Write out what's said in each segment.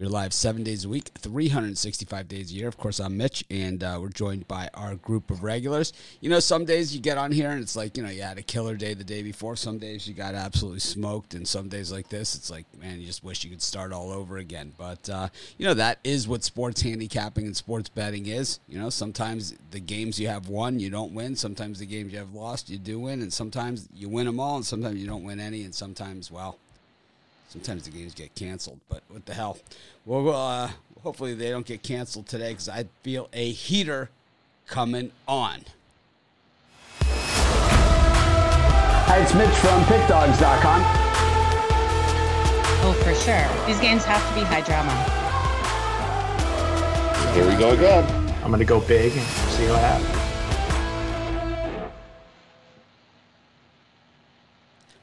We're live seven days a week, 365 days a year. Of course, I'm Mitch, and uh, we're joined by our group of regulars. You know, some days you get on here and it's like, you know, you had a killer day the day before. Some days you got absolutely smoked, and some days like this, it's like, man, you just wish you could start all over again. But, uh, you know, that is what sports handicapping and sports betting is. You know, sometimes the games you have won, you don't win. Sometimes the games you have lost, you do win. And sometimes you win them all, and sometimes you don't win any. And sometimes, well, Sometimes the games get canceled, but what the hell? Well, uh, hopefully they don't get canceled today because I feel a heater coming on. Hi, it's Mitch from PickDogs.com. Oh, for sure. These games have to be high drama. Here we go again. I'm going to go big and see what happens.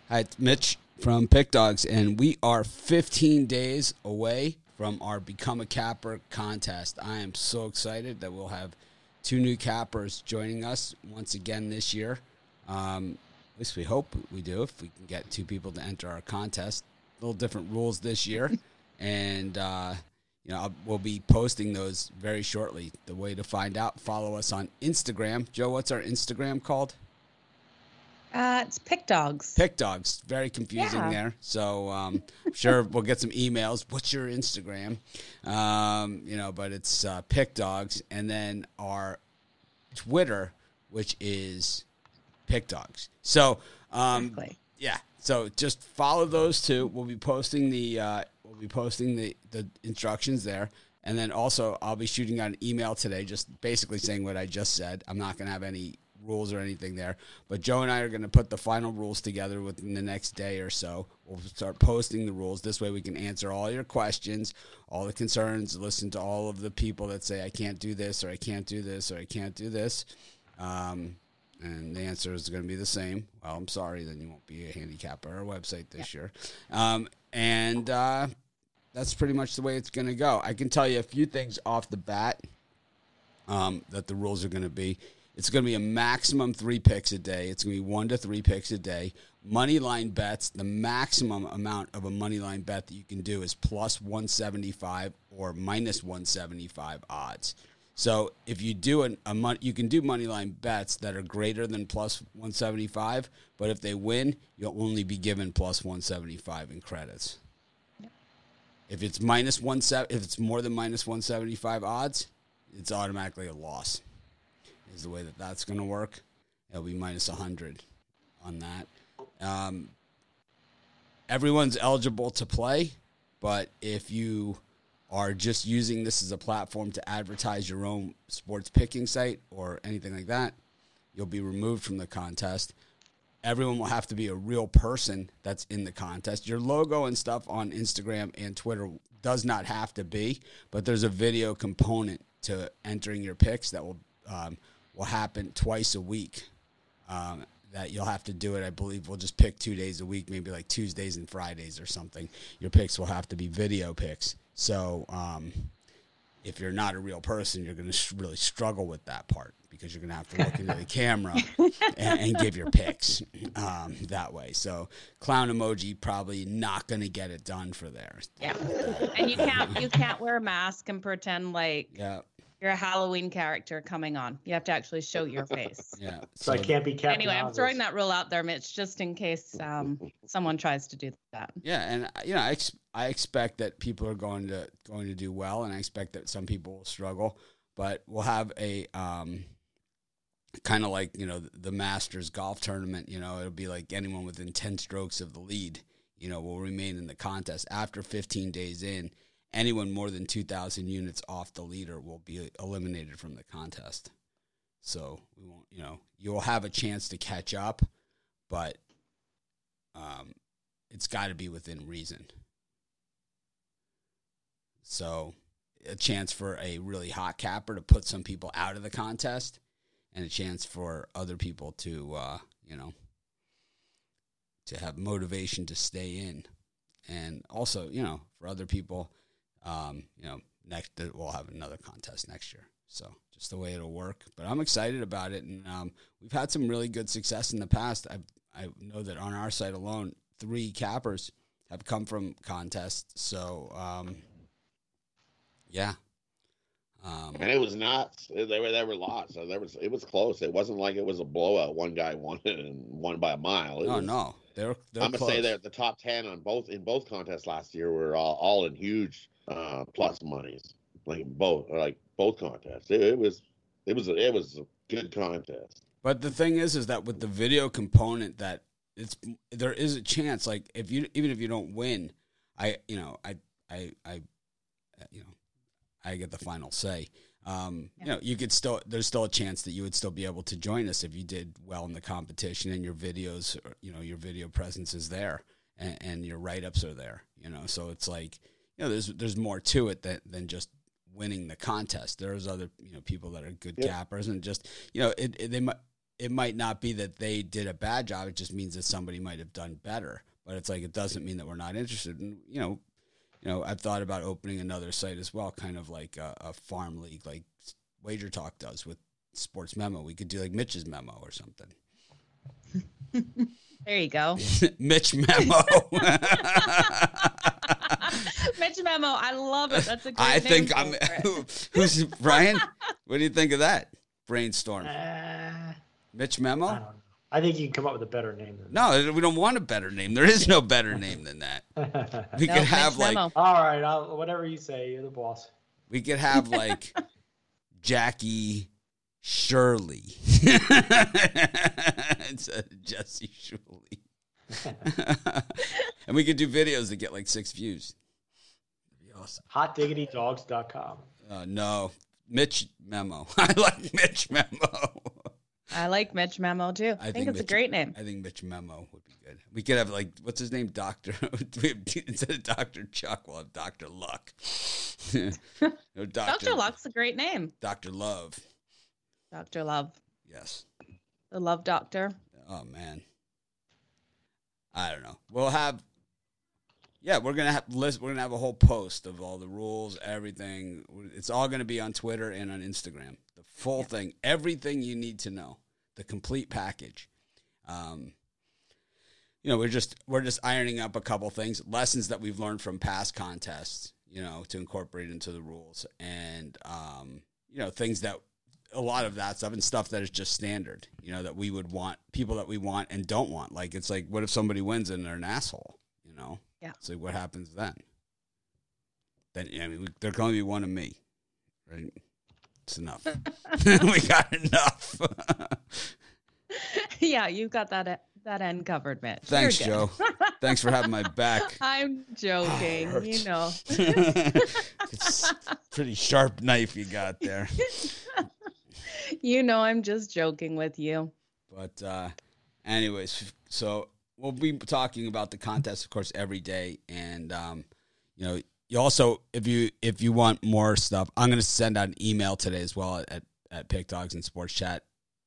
Hi, it's Mitch from Pick Dogs, and we are 15 days away from our Become a Capper contest. I am so excited that we'll have two new cappers joining us once again this year. Um, at least we hope we do if we can get two people to enter our contest. A little different rules this year, and uh, you know I'll, we'll be posting those very shortly. The way to find out, follow us on Instagram. Joe, what's our Instagram called? Uh, it's Pick Dogs. Pick Dogs. Very confusing Yeah. there. So um, I'm sure we'll get some emails. What's your Instagram? Um, you know, but it's uh, Pick Dogs, and then our Twitter, which is Pick Dogs. So um, Exactly. yeah. So just follow those two. We'll be posting the uh, we'll be posting the the instructions there. And then also, I'll be shooting out an email today, just basically saying what I just said. I'm not going to have any rules or anything there, but Joe and I are going to put the final rules together within the next day or so. We'll start posting the rules. This way, we can answer all your questions, all the concerns, listen to all of the people that say I can't do this or I can't do this or I can't do this. Um, and the answer is going to be the same. Well, I'm sorry, then you won't be a handicapper our website this year. Um, and uh, that's pretty much the way it's going to go. I can tell you a few things off the bat um, that the rules are going to be. It's going to be a maximum three picks a day. It's going to be one to three picks a day. Money line bets, the maximum amount of a money line bet that you can do is plus 175 or minus 175 odds. So if you do an, a mon- you can do money line bets that are greater than plus 175, but if they win, you'll only be given plus 175 in credits. If it's minus one if it's more than minus 175 odds, it's automatically a loss. Is the way that that's going to work. It'll be minus 100 on that. Um, everyone's eligible to play, but if you are just using this as a platform to advertise your own sports picking site or anything like that, you'll be removed from the contest. Everyone will have to be a real person that's in the contest. Your logo and stuff on Instagram and Twitter does not have to be, but there's a video component to entering your picks that will um, will happen twice a week. Um, that you'll have to do it. I believe we'll just pick two days a week, maybe like Tuesdays and Fridays or something. Your picks will have to be video picks. So um, if you're not a real person, you're going to really struggle with that part because you're going to have to look into the camera and, and give your picks um, that way. So clown emoji probably not going to get it done for there. Yeah. And you can't you can't wear a mask and pretend like Yeah, you're a Halloween character coming on. You have to actually show your face. yeah. So I can't be Captain Anyway, I'm throwing that rule out there, Mitch, just in case um, someone tries to do that. Yeah, and you know, I, ex- I expect that people are going to going to do well, and I expect that some people will struggle. But we'll have a um, kind of like you know the, the Masters golf tournament. You know, it'll be like anyone within ten strokes of the lead. You know, will remain in the contest after 15 days in. Anyone more than 2,000 units off the leader will be eliminated from the contest. So we won't, you know, you will have a chance to catch up, but um, it's got to be within reason. So, a chance for a really hot capper to put some people out of the contest, and a chance for other people to, uh, you know, to have motivation to stay in, and also, you know, for other people, um, you know, next we'll have another contest next year. So just the way it'll work. But I'm excited about it, and um, we've had some really good success in the past. I I know that on our site alone, three cappers have come from contests. So um, Yeah. Um, and it was not They were they were lost. So there was it was close. It wasn't like it was a blowout. One guy won it and won by a mile. It no, was, no, they're, they're I'm gonna say close. that the top ten on both in both contests last year were all, all in huge uh, plus monies. Like both, like both contests. It, it was it was a, it was a good contest. But the thing is, is that with the video component, that it's there is a chance. Like if you even if you don't win, I you know I I I you know I get the final say. Um, You know, you could still there's still a chance that you would still be able to join us if you did well in the competition and your videos, you know, your video presence is there and, and your write ups are there. You know, so it's like you know there's there's more to it than than just winning the contest. There's other you know people that are good Yeah. cappers and just you know it, it they might it might not be that they did a bad job. It just means that somebody might have done better. But it's like it doesn't mean that we're not interested. And you know, you know, I've thought about opening another site as well, kind of like a, a farm league, like Wager Talk does with Sports Memo. We could do like Mitch's Memo or something. There you go. Mitch Memo. Mitch Memo. I love it. That's a great I name think I'm. it. Who's Brian? What do you think of that brainstorm? Uh, Mitch I Memo? don't know. I think you can come up with a better name than No, we don't want a better name. There is no better name than that. that. We No, could Mitch have like Memo. All right, I'll, whatever you say. You're the boss. We could have like Jackie Shirley instead of Jesse Shirley. and we could do videos that get like six views. That'd awesome. HotDiggityDogs.com. Uh, no, Mitch Memo. I like Mitch Memo. I like Mitch Memo too. I, think, it's Mitch- a great name. I think Mitch Memo would be good. We could have like what's his name, Doctor. instead of Doctor Chuck, we'll have Doctor Luck. or Dr. Luck's a great name. Doctor Love. Dr. Love. Yes. The Love Doctor. Oh man. I don't know. We'll have Yeah, we're going to have list we're to have a whole post of all the rules, everything. It's all going to be on Twitter and on Instagram. The full thing, everything you need to know, the complete package. Um you know, we're just we're just ironing up a couple things, lessons that we've learned from past contests, you know, to incorporate into the rules and um you know, things that a lot of that stuff and stuff that is just standard, you know, that we would want people that we want and don't want. Like it's like, what if somebody wins and they're an asshole? You know? Yeah. So what happens then? Then I mean, there can only be one of me, right? It's enough. we got enough. yeah, you got that that end covered, Mitch. Thanks. Joe. Thanks for having my back. I'm joking. hurts. you know. it's a pretty sharp knife you got there. you know I'm just joking with you. But uh, anyways, so we'll be talking about the contest, of course, every day. And um, you know, you also if you if you want more stuff, I'm going to send out an email today as well at at Pick Dogs and Sports Chat.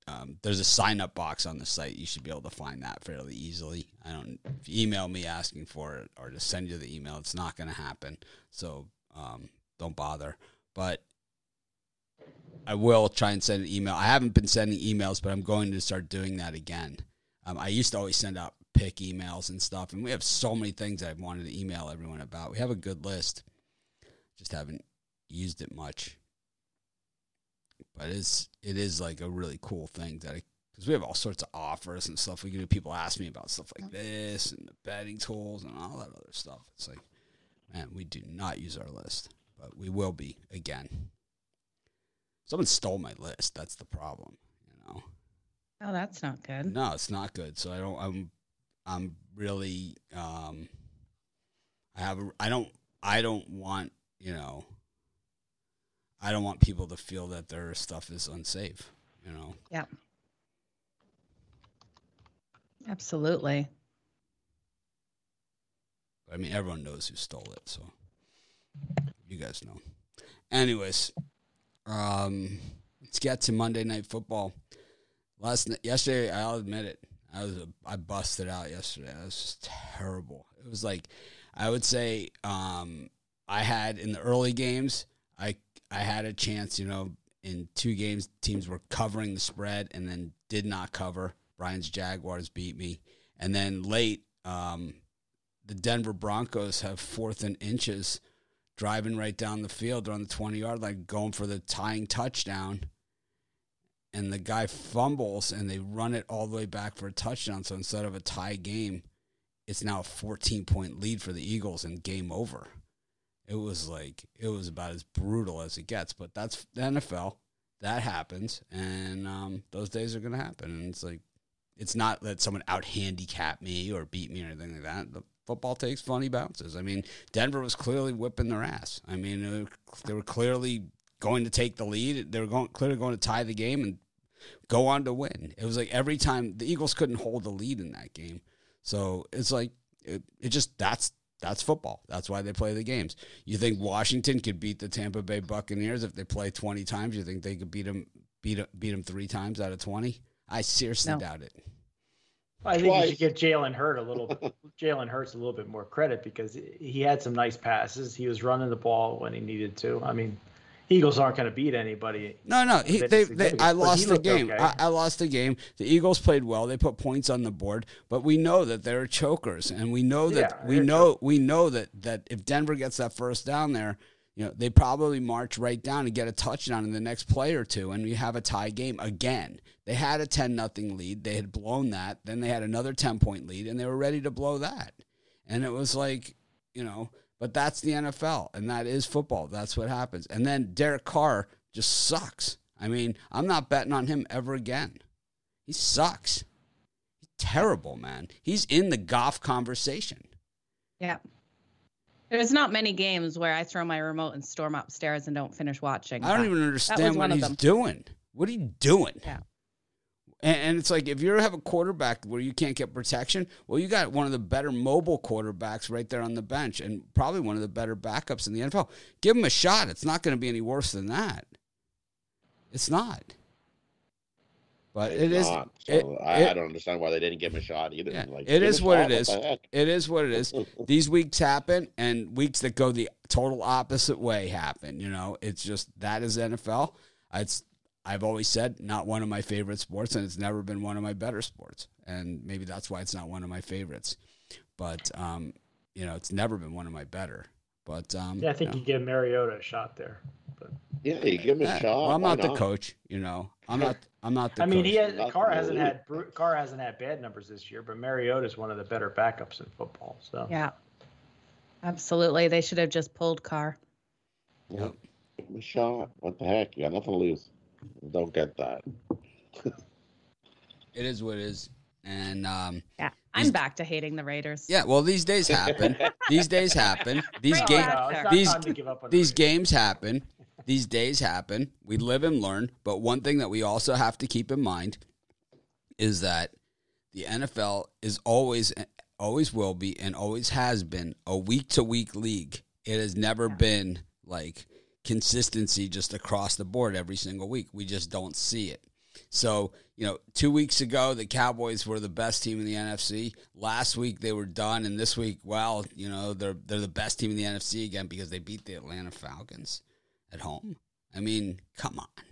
Um, there's a sign up box on the site. You should be able to find that fairly easily. I don't. If you email me asking for it or to send you the email, it's not going to happen. So um, don't bother. But I will try and send an email. I haven't been sending emails, but I'm going to start doing that again. Um, I used to always send out pick emails and stuff, and we have so many things I've wanted to email everyone about. We have a good list, just haven't used it much. But it's it is like a really cool thing that because we have all sorts of offers and stuff. We can do. People ask me about stuff like this and the betting tools and all that other stuff. It's like, man, we do not use our list, but we will be again. Someone stole my list. That's the problem. You know. Oh, that's not good. No, it's not good. So I don't. I'm. I'm really. Um. I have. A, I don't. I don't want. You know. I don't want people to feel that their stuff is unsafe. You know. Yeah. Absolutely. I mean, everyone knows who stole it, so you guys know. Anyways, um, let's get to Monday Night Football. Last night, yesterday, I'll admit it, I was I busted out yesterday. I was just terrible. It was like I would say um, I had in the early games, I I had a chance. You know, in two games, teams were covering the spread and then did not cover. Brian's Jaguars beat me, and then late. Um, the Denver Broncos have fourth and inches, driving right down the field They're on the 20 yard line, going for the tying touchdown. And the guy fumbles and they run it all the way back for a touchdown. So instead of a tie game, it's now a 14 point lead for the Eagles and game over. It was like, it was about as brutal as it gets. But that's the NFL. That happens. And um, those days are going to happen. And it's like, it's not that someone out handicap me or beat me or anything like that. The football takes funny bounces. I mean, Denver was clearly whipping their ass. I mean, they were, they were clearly going to take the lead. They were going clearly going to tie the game and go on to win. It was like every time the Eagles couldn't hold the lead in that game. So it's like it, it just that's that's football. That's why they play the games. You think Washington could beat the Tampa Bay Buccaneers if they play 20 times? You think they could beat them beat beat them 3 times out of 20? I seriously No. doubt it. I think you Twice. should give Jalen Hurt a little Jalen Hurts a little bit more credit because he had some nice passes. He was running the ball when he needed to. I mean, Eagles aren't going to beat anybody. No, no. He, they, they, I lost the game. okay. I, I lost the game. The Eagles played well. They put points on the board, but we know that they're chokers, and we know that Yeah, we know we know that that if Denver gets that first down there, you know they probably march right down and get a touchdown in the next play or two, and we have a tie game again. They had a ten nothing lead. They had blown that. Then they had another ten point lead, and they were ready to blow that. And it was like, you know, but that's the NFL, and that is football. That's what happens. And then Derek Carr just sucks. I mean, I'm not betting on him ever again. He sucks. He's terrible, man. He's in the golf conversation. Yeah. There's not many games where I throw my remote and storm upstairs and don't finish watching. I don't even understand what he's doing. What are you doing? Yeah. And, and it's like if you have a quarterback where you can't get protection, well, you got one of the better mobile quarterbacks right there on the bench, and probably one of the better backups in the NFL. Give him a shot. It's not going to be any worse than that. It's not. But it is. Not. So it- I, it- I don't understand why they didn't give him a shot either. Yeah, Like, it is a what shot, it is. the heck? It is what it is. These weeks happen, and weeks that go the total opposite way happen. You know, it's just that is NFL. It's I've always said not one of my favorite sports, and it's never been one of my better sports, and maybe that's why it's not one of my favorites. But um, you know, it's never been one of my better. But um, Yeah, I think you you give Mariota a shot there. But Yeah, you give him a know, shot. well, I'm why not the coach. You know, I'm not. I'm not the. I mean, coach. he has, Carr hasn't had Bru- Carr hasn't had bad numbers this year, but Mariota is one of the better backups in football. So Yeah. Absolutely. They should have just pulled Carr. Yeah. Give him a shot. What the heck? You got nothing to lose. Don't get that. It is what it is, and um, Yeah. I'm back to hating the Raiders. Yeah, well, these days happen. these days happen. These Bring No, it games, back. no, it's these time to give up on the these games happen. These days happen. We live and learn. But one thing that we also have to keep in mind is that the NFL is always, always will be, and always has been a week to week league. It has never been like consistency just across the board every single week. We just don't see it. So, you know, two weeks ago, the Cowboys were the best team in the NFC. Last week, they were done. And this week, well, you know, they're, they're the best team in the NFC again because they beat the Atlanta Falcons at home. I mean, come on.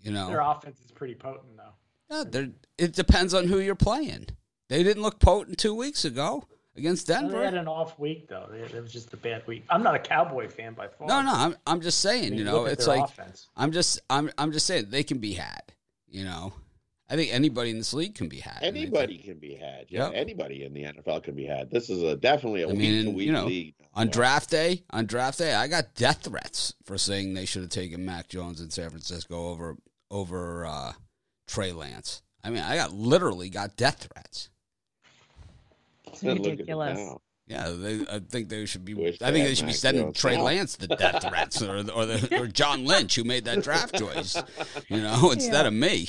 You know, Their offense is pretty potent though. yeah, it depends on who you're playing. They didn't look potent two weeks ago against Well, They had an off week though. It was just a bad week. I'm not a Cowboy fan by far. No, no, I'm, I'm just I saying, mean, you know, it's like, offense. I'm just, I'm, I'm just saying they can be had, you know. I think anybody in this league can be had. And I think- Anybody can be had. Yeah, Yep. anybody in the NFL can be had. This is a definitely a I mean, week to week you know, league. On Yeah. draft day, on draft day, I got death threats for saying they should have taken Mac Jones in San Francisco over over uh, Trey Lance. I mean, I got literally got death threats. It's And look at it ridiculous. Yeah, they, I think they should be. Wish I think they should be sending Trey now. Lance the death threats, or or, the, or John Lynch who made that draft choice. You know, instead of me.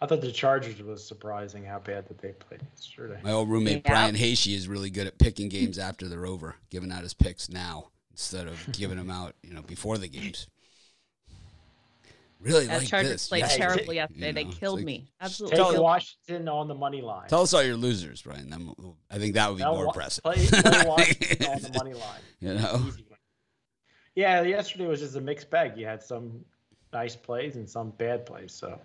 I thought the Chargers was surprising how bad that they played yesterday. My old roommate Yeah. Brian Hasty is really good at picking games after they're over, giving out his picks now instead of giving them out, you know, before the games. Really Yeah, like Chargers this. played Yeah, terribly yesterday. they know, it's killed like- me. Absolutely. Take. Washington on the money line. Tell us all your losers, Brian. Then we'll- I think that would be No, more wa- impressive. Play, play Washington on the money line. you know, Yeah, yesterday was just a mixed bag. You had some nice plays and some bad plays. So,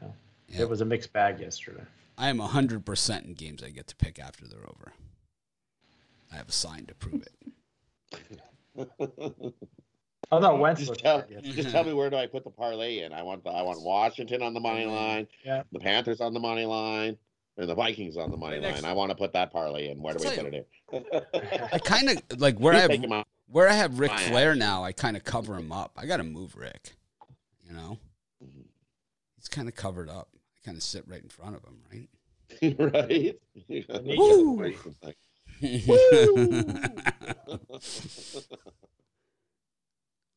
you know, Yeah. it was a mixed bag yesterday. I am hundred percent in games I get to pick after they're over. I have a sign to prove it. I thought Wentz Just tell, just tell me where do I put the parlay in? I want the, I want Washington on the money line, Yeah. the Panthers on the money line, and the Vikings on the money Right next- line. I want to put that parlay in. Where do I'll we tell put it in? I kind of like where I have take where I have Ric Fine. Flair now. I kind of cover him up. I got to move Ric. You know, mm-hmm. he's kind of covered up. I kind of sit right in front of him, right? right? Woo!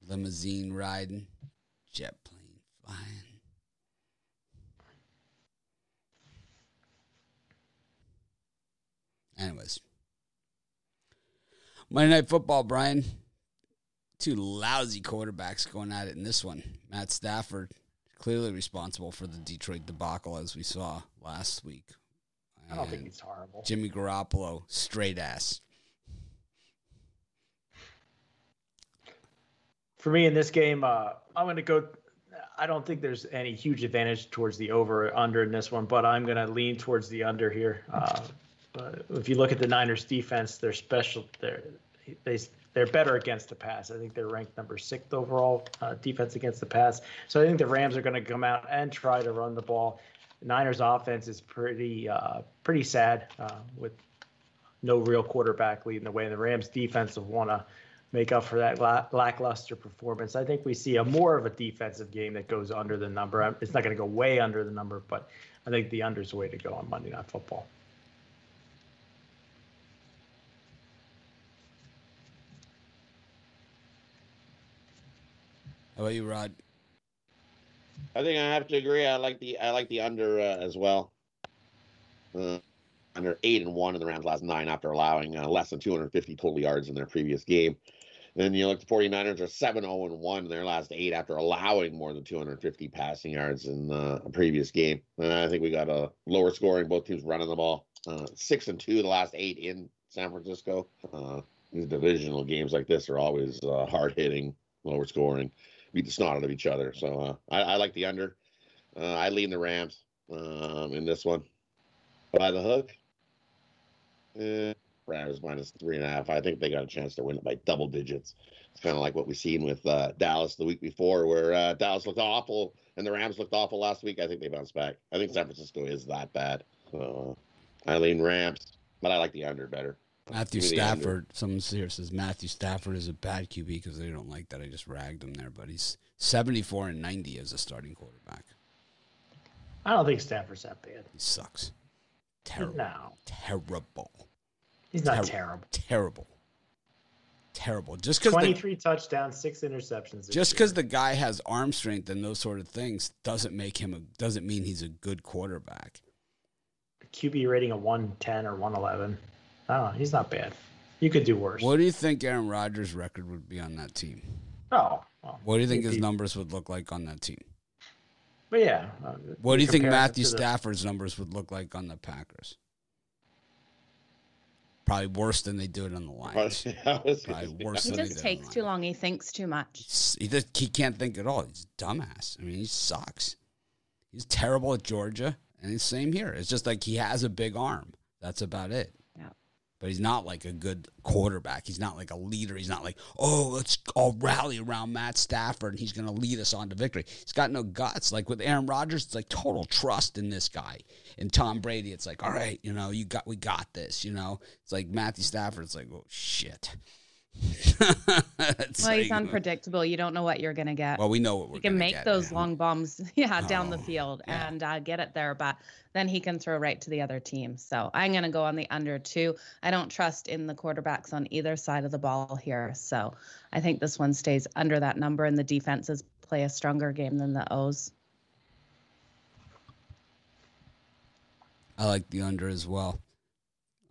Limousine riding, jet plane flying. Anyways, Monday Night Football, Brian. Two lousy quarterbacks going at it in this one. Matt Stafford, clearly responsible for the Detroit debacle, as we saw last week. I don't think he's horrible. Jimmy Garoppolo, straight ass. For me in this game, uh, I'm going to go. I don't think there's any huge advantage towards the over or under in this one, but I'm going to lean towards the under here. Uh, if you look at the Niners defense, they're special. They're they they're better against the pass. I think they're ranked number sixth overall uh, defense against the pass. So I think the Rams are going to come out and try to run the ball. The Niners offense is pretty uh, pretty sad uh, with no real quarterback leading the way. And the Rams defense will want to make up for that la- lackluster performance. I think we see a more of a defensive game that goes under the number. Um, It's not going to go way under the number, but I think the under is the way to go on Monday Night Football. How about you, Rod? I think I have to agree. I like the I like the under uh, as well. Uh, under eight and one in the Rams last nine after allowing uh, less than 250 total yards in their previous game. Then you look, the 49ers are 7 0 and 1 in their last eight after allowing more than 250 passing yards in uh, a previous game. And I think we got a lower scoring, both teams running the ball. Uh, 6 and 2 the last eight in San Francisco. Uh, these divisional games like this are always uh, hard hitting, lower scoring, beat the snot out of each other. So uh, I, I like the under. Uh, I lean the Rams um, in this one. By the hook, Rams minus three and a half. I think they got a chance to win it by double digits. It's kind of like what we've seen with uh, Dallas the week before, where uh, Dallas looked awful and the Rams looked awful last week. I think they bounced back. I think San Francisco is that bad. So uh, I lean Rams, but I like the under better. Matthew Give me the under. Stafford. Someone here says Matthew Stafford is a bad QB because they don't like that. I just ragged him there, but he's 74 and 90 as a starting quarterback. I don't think Stafford's that bad. He sucks. Terrible. No, Terrible. He's not Ter- terrible. Terrible. Terrible. Just because 23 touchdowns, six interceptions. just because the guy has arm strength and those sort of things doesn't make him a doesn't mean he's a good quarterback. QB rating of 110 or 111. I don't know. He's not bad. You could do worse. What do you think Aaron Rodgers' record would be on that team? Oh, well, What do you think his be- numbers would look like on that team? But yeah. uh, What do you think Matthew to the- Stafford's numbers would look like on the Packers? Probably worse than they do it on the Lions. I Probably worse He than just takes too long. He thinks too much. He's- He just, he can't think at all. He's a dumbass. I mean, he sucks. He's terrible at Georgia, and it's same here. It's just like he has a big arm. That's about it. But he's not like a good quarterback. He's not like a leader. He's not like, oh, let's all rally around Matt Stafford and he's going to lead us on to victory. He's got no guts. Like with Aaron Rodgers, it's like total trust in this guy. And Tom Brady, it's like, all right, you know, you got, we got this. You know, it's like Matthew Stafford. It's like, oh shit. It's Well, he's unpredictable. You don't know what you're gonna get. Well, we know what we're he can make get, those man. long bombs, yeah, down the Oh, field yeah. and uh, get it there, but then he can throw right to the other team. So I'm gonna go on the under two. I don't trust in the quarterbacks on either side of the ball here, so I think this one stays under that number, and the defenses play a stronger game than the O's. I like the under as well.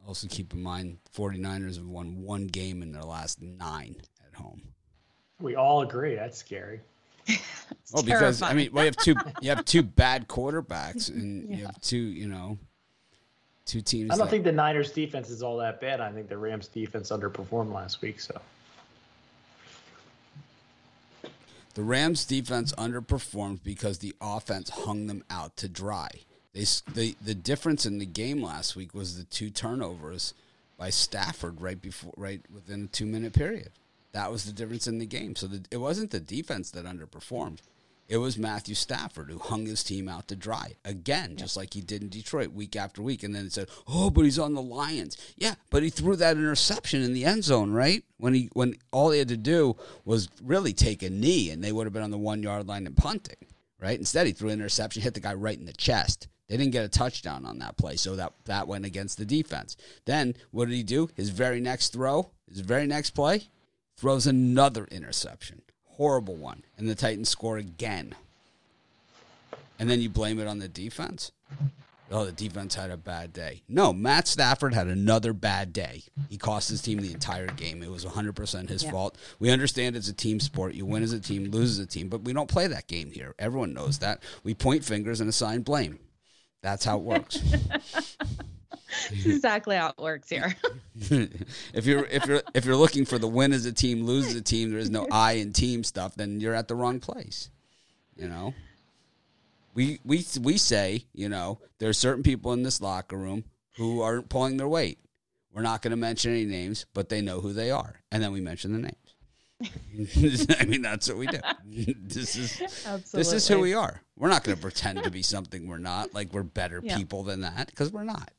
Also, keep in mind, 49ers have won one game in their last nine at home. We all agree. That's scary. It's Well, because I terrifying. mean, well, you have two, you have two bad quarterbacks, and you have two, you know, two teams. I don't that- think the Niners defense is all that bad. I think the Rams defense underperformed last week. So The Rams defense underperformed because the offense hung them out to dry. They the the difference in the game last week was the two turnovers by Stafford right before, right within a two minute period. That was the difference in the game. So the, it wasn't the defense that underperformed. It was Matthew Stafford who hung his team out to dry again, just like he did in Detroit week after week. And then it said, "Oh, but he's on the Lions." Yeah, but he threw that interception in the end zone, right? When he when all he had to do was really take a knee, and they would have been on the one yard line and punting, right? Instead, he threw an interception, hit the guy right in the chest. They didn't get a touchdown on that play, so that that went against the defense. Then what did he do? His very next throw, his very next play, throws another interception horrible one, and the Titans score again. And then you blame it on the defense? Oh, the defense had a bad day. No, Matt Stafford had another bad day. He cost his team the entire game. It was 100% his Yeah. fault. We understand it's a team sport. You win as a team, lose as a team, but we don't play that game here. Everyone knows that. We point fingers and assign blame. That's how it works. That's exactly how it works here. if you're if you're if you're looking for the win as a team, lose as a team, there is no I in team stuff, then you're at the wrong place. You know? We we we say, you know, there are certain people in this locker room who aren't pulling their weight. We're not going to mention any names, but they know who they are, and then we mention the names. I mean, that's what we do. this is Absolutely. this is who we are. We're not going to pretend to be something we're not. Like we're better Yeah. people than that because we're not.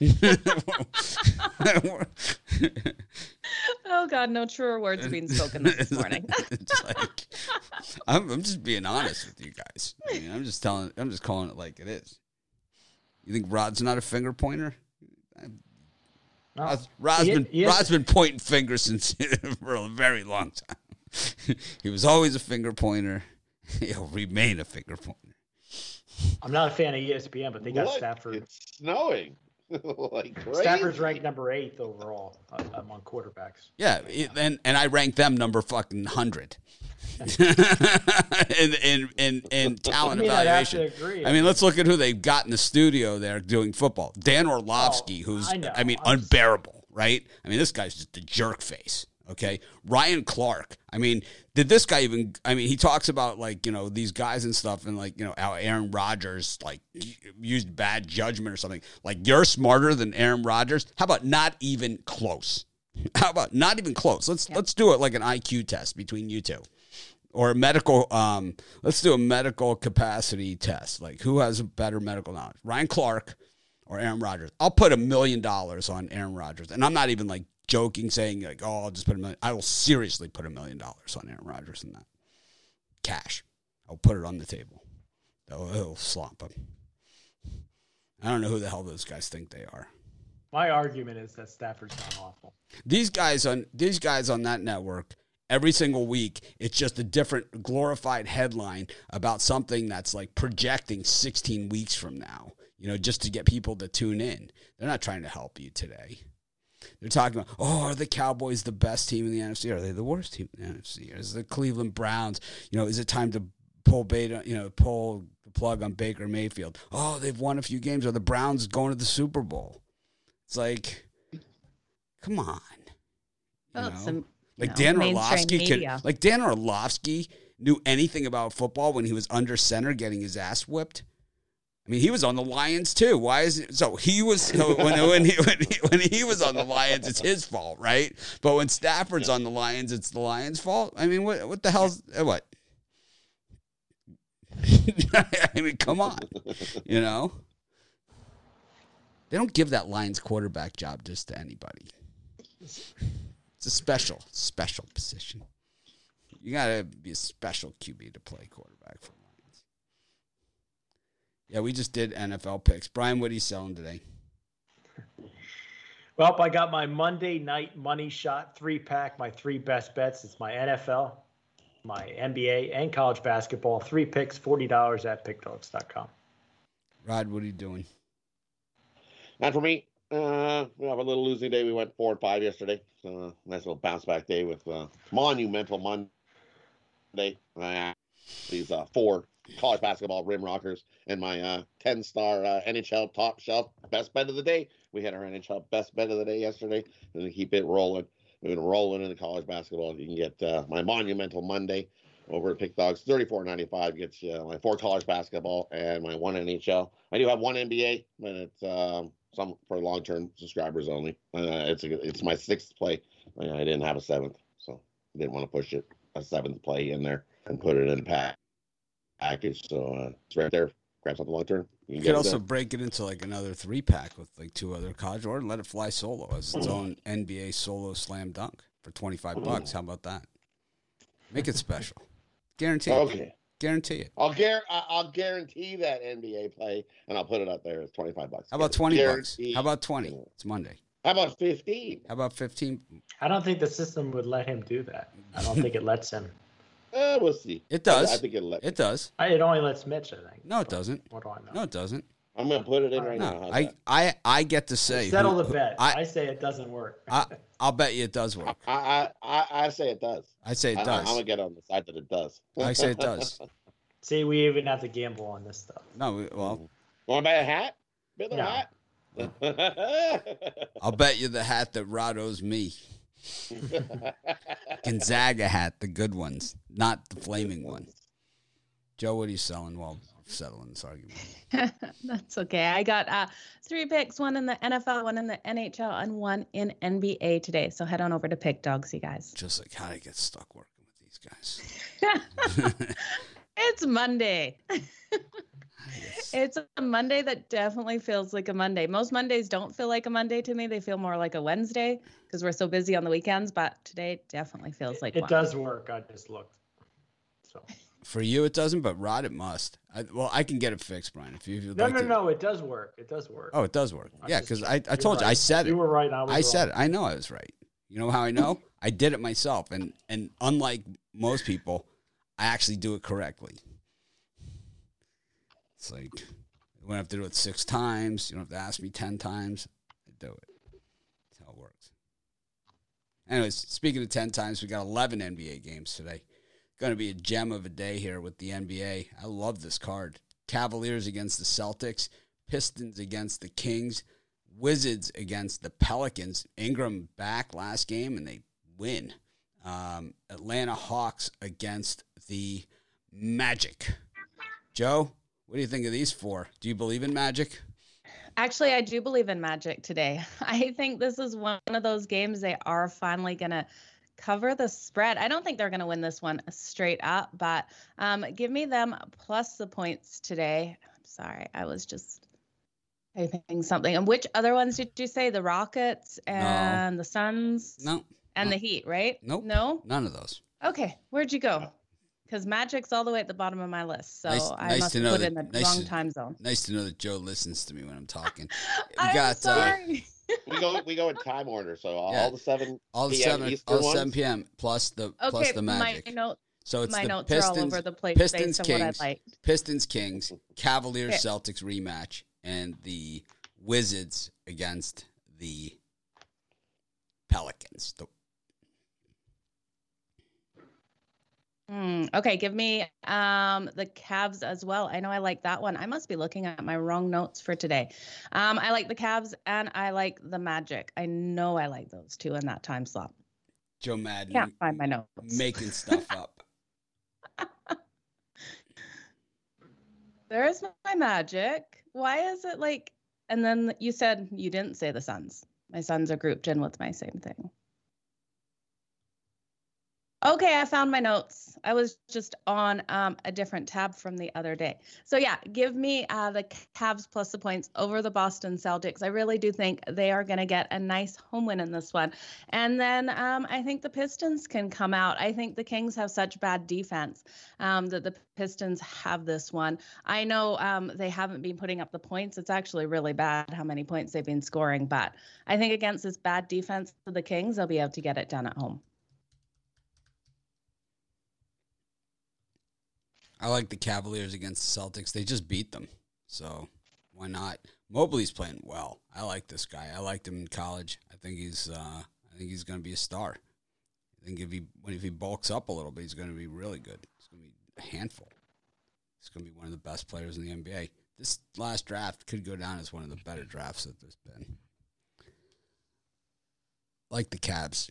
Oh God, no truer words being spoken this morning. it's like I'm, I'm just being honest with you guys. I mean, I'm just telling. I'm just calling it like it is. You think Rod's not a finger pointer? No. Rod's, Rod's He- been he is- Rod's been pointing fingers since for a very long time. he was always a finger pointer. He'll remain a finger pointer. I'm not a fan of ESPN, but they got What? Stafford. It's snowing. like crazy. Stafford's ranked number eighth overall uh, among quarterbacks. Yeah, it- and and I rank them number fucking hundred in in in in talent I mean, I'd have to evaluation. agree. I mean, let's look at who they've got in the studio there doing football. Dan Orlovsky, Oh, who's I. I mean I'm unbearable, right? I mean, this guy's just a jerk face. Okay, Ryan Clark. I mean, did this guy even? I mean, he talks about like you know these guys and stuff, and like you know how Aaron Rodgers like used bad judgment or something. Like you're smarter than Aaron Rodgers. How about not even close? How about not even close? Let's let's do it like an IQ test between you two, or a medical. Um, let's do a medical capacity test. Like who has a better medical knowledge, Ryan Clark or Aaron Rodgers? I'll put a million dollars on Aaron Rodgers, and I'm not even like joking, saying like, oh, I'll just put a million. I will seriously put a million dollars on Aaron Rodgers in that cash. I'll put it on the table. They'll, it'll slump him. I don't know who the hell those guys think they are. My argument is that Stafford's not awful. these guys on these guys on that network every single week it's just a different glorified headline about something that's like projecting 16 weeks from now you know just to get people to tune in they're not trying to help you today they're talking about oh are the cowboys the best team in the nfc are they the worst team in the nfc is the cleveland browns you know is it time to pull beta you know pull the plug on baker mayfield? Oh they've won a few games. Are the browns going to the super bowl? It's like come on. Know? some, like know, Dan mainstream Orlovsky could, like Dan Orlovsky knew anything about football when he was under center getting his ass whipped. I mean, he was on the Lions too. Why is it so? He was so when when he, when he when he was on the Lions, it's his fault, right? But when Stafford's on the Lions, it's the Lions' fault. I mean, what what the hell's uh, what? I mean, come on, you know. They don't give that Lions quarterback job just to anybody. It's a special, special position. You gotta be a special QB to play quarterback for. Yeah, we just did NFL picks. Brian, what are you selling today? Well, I got my Monday night money shot three pack, my three best bets. It's my NFL, my NBA, and college basketball. Three picks, $40 at pickdogs.com. Rod, what are you doing? And for me, uh, we have a little losing day. We went four and five yesterday. So nice little bounce back day with uh, monumental Monday. Uh, these uh, four college basketball rim rockers and my uh, 10 star uh, NHL top shelf best bet of the day. We had our NHL best bet of the day yesterday. And keep it rolling. We've been rolling into college basketball. You can get uh, my monumental Monday over at Pick Dogs. Thirty four ninety five gets you my four college basketball and my one NHL. I do have one NBA, but it's um, some for long term subscribers only. Uh, it's a, it's my sixth play. I didn't have a seventh, so I didn't want to push it a seventh play in there and put it in a pack package. So uh, it's right there. Grab something long term. You, could also break it into like another three pack with like two other cards, or let it fly solo as its own NBA solo slam dunk for twenty five bucks. How about that? Make it special. Guarantee. Okay. It. Guarantee it. I'll gar- I'll guarantee that NBA play, and I'll put it up there. It's twenty five bucks. How about twenty bucks? How about twenty? It's Monday. How about fifteen? How about fifteen? I don't think the system would let him do that. I don't think it lets him. Uh, we'll see. It does. I, I think it let. It does. I, it only lets Mitch. I think. No, it doesn't. What do I know? No, it doesn't. I'm gonna put it in right No, now. I, that? I, I get to say. Settle who- the bet. I, I, say it doesn't work. I, I'll bet you it does work. I, I, I, I say it does. I say I, it I, I'm gonna get on the side that it does. I say it does. See, we even have to gamble on this stuff. No, we- well, Want to buy a hat? Build a No. hat. I'll bet you the hat that Rod owes me. Gonzaga hat, the good ones, not the flaming one. Joe, what are you selling while settling this argument? That's okay. I got uh, three picks, one in the NFL, one in the NHL, and one in NBA today. So head on over to Pick Dogs, you guys. Just like how to get stuck working with these guys. It's Monday. It's a Monday that definitely feels like a Monday. Most Mondays don't feel like a Monday to me. They feel more like a Wednesday because we're so busy on the weekends. But today definitely feels like It one. does work. I just looked. So For you, it doesn't, but Rod, it must. I, well, I can get it fixed, Brian. If you if you'd no, like no, to. no. It does work. It does work. Oh, it does work. I'm Yeah, because I. I You're told you, I said it. You were right. I was I said wrong. it. I know I was right. You know how I know? I did it myself, and and unlike most people, I actually do it correctly. It's like you don't have to do it six times. You don't have to ask me ten times. I do it. That's how it works. Anyways, speaking of ten times, we got eleven NBA games today. Going to be a gem of a day here with the NBA. I love this card. Cavaliers against the Celtics, Pistons against the Kings, Wizards against the Pelicans. Ingram back last game and they win. Um, Atlanta Hawks against the Magic. Joe, what do you think of these four? Do you believe in Magic? Actually, I do believe in Magic today. I think this is one of those games they are finally going to cover the spread. I don't think they're going to win this one straight up, but um, give me them plus the points today. I'm sorry, I was just typing something. And which other ones did you say? The Rockets and the Suns No, and no. the Heat, right? Nope. No? none of those. Okay, where'd you go? Because Magic's all the way at the bottom of my list, so Nice- I nice must to have put that- in the nice wrong to- time zone. Nice to know that Joe listens to me when I'm talking. We I'm got uh, sorry. we go we go in time order, so all, Yeah. the seven all the PM seven, Eastern all seven ones? p.m. plus the plus okay, the my Magic. note, so it's my the notes Pistons, are all over the place Pistons, based on what Kings, I like. Pistons, Kings, Cavaliers, Okay. Celtics rematch, and the Wizards against the Pelicans. The- Hmm, okay, give me um the Cavs as well. I know I like that one. I must be looking at my wrong notes for today. Um, I like the Cavs and I like the Magic. I know I like those two in that time slot. Joe Madden Can't find my notes. making stuff up. There's my Magic. Why is it like? And then you said you didn't say the Suns. My Suns are grouped in with my same thing. Okay, I found my notes. I was just on um, a different tab from the other day. So yeah, give me uh, the Cavs plus the points over the Boston Celtics. I really do think they are going to get a nice home win in this one. And then um, I think the Pistons can come out. I think the Kings have such bad defense um, that the Pistons have this one. I know um, they haven't been putting up the points. It's actually really bad how many points they've been scoring. But I think against this bad defense of the Kings, they'll be able to get it done at home. I like the Cavaliers against the Celtics. They just beat them, so why not? Mobley's playing well. I like this guy. I liked him in college. I think he's. Uh, I think he's going to be a star. I think if he if he bulks up a little bit, he's going to be really good. He's going to be a handful. He's going to be one of the best players in the NBA. This last draft could go down as one of the better drafts that there's been. Like the Cavs.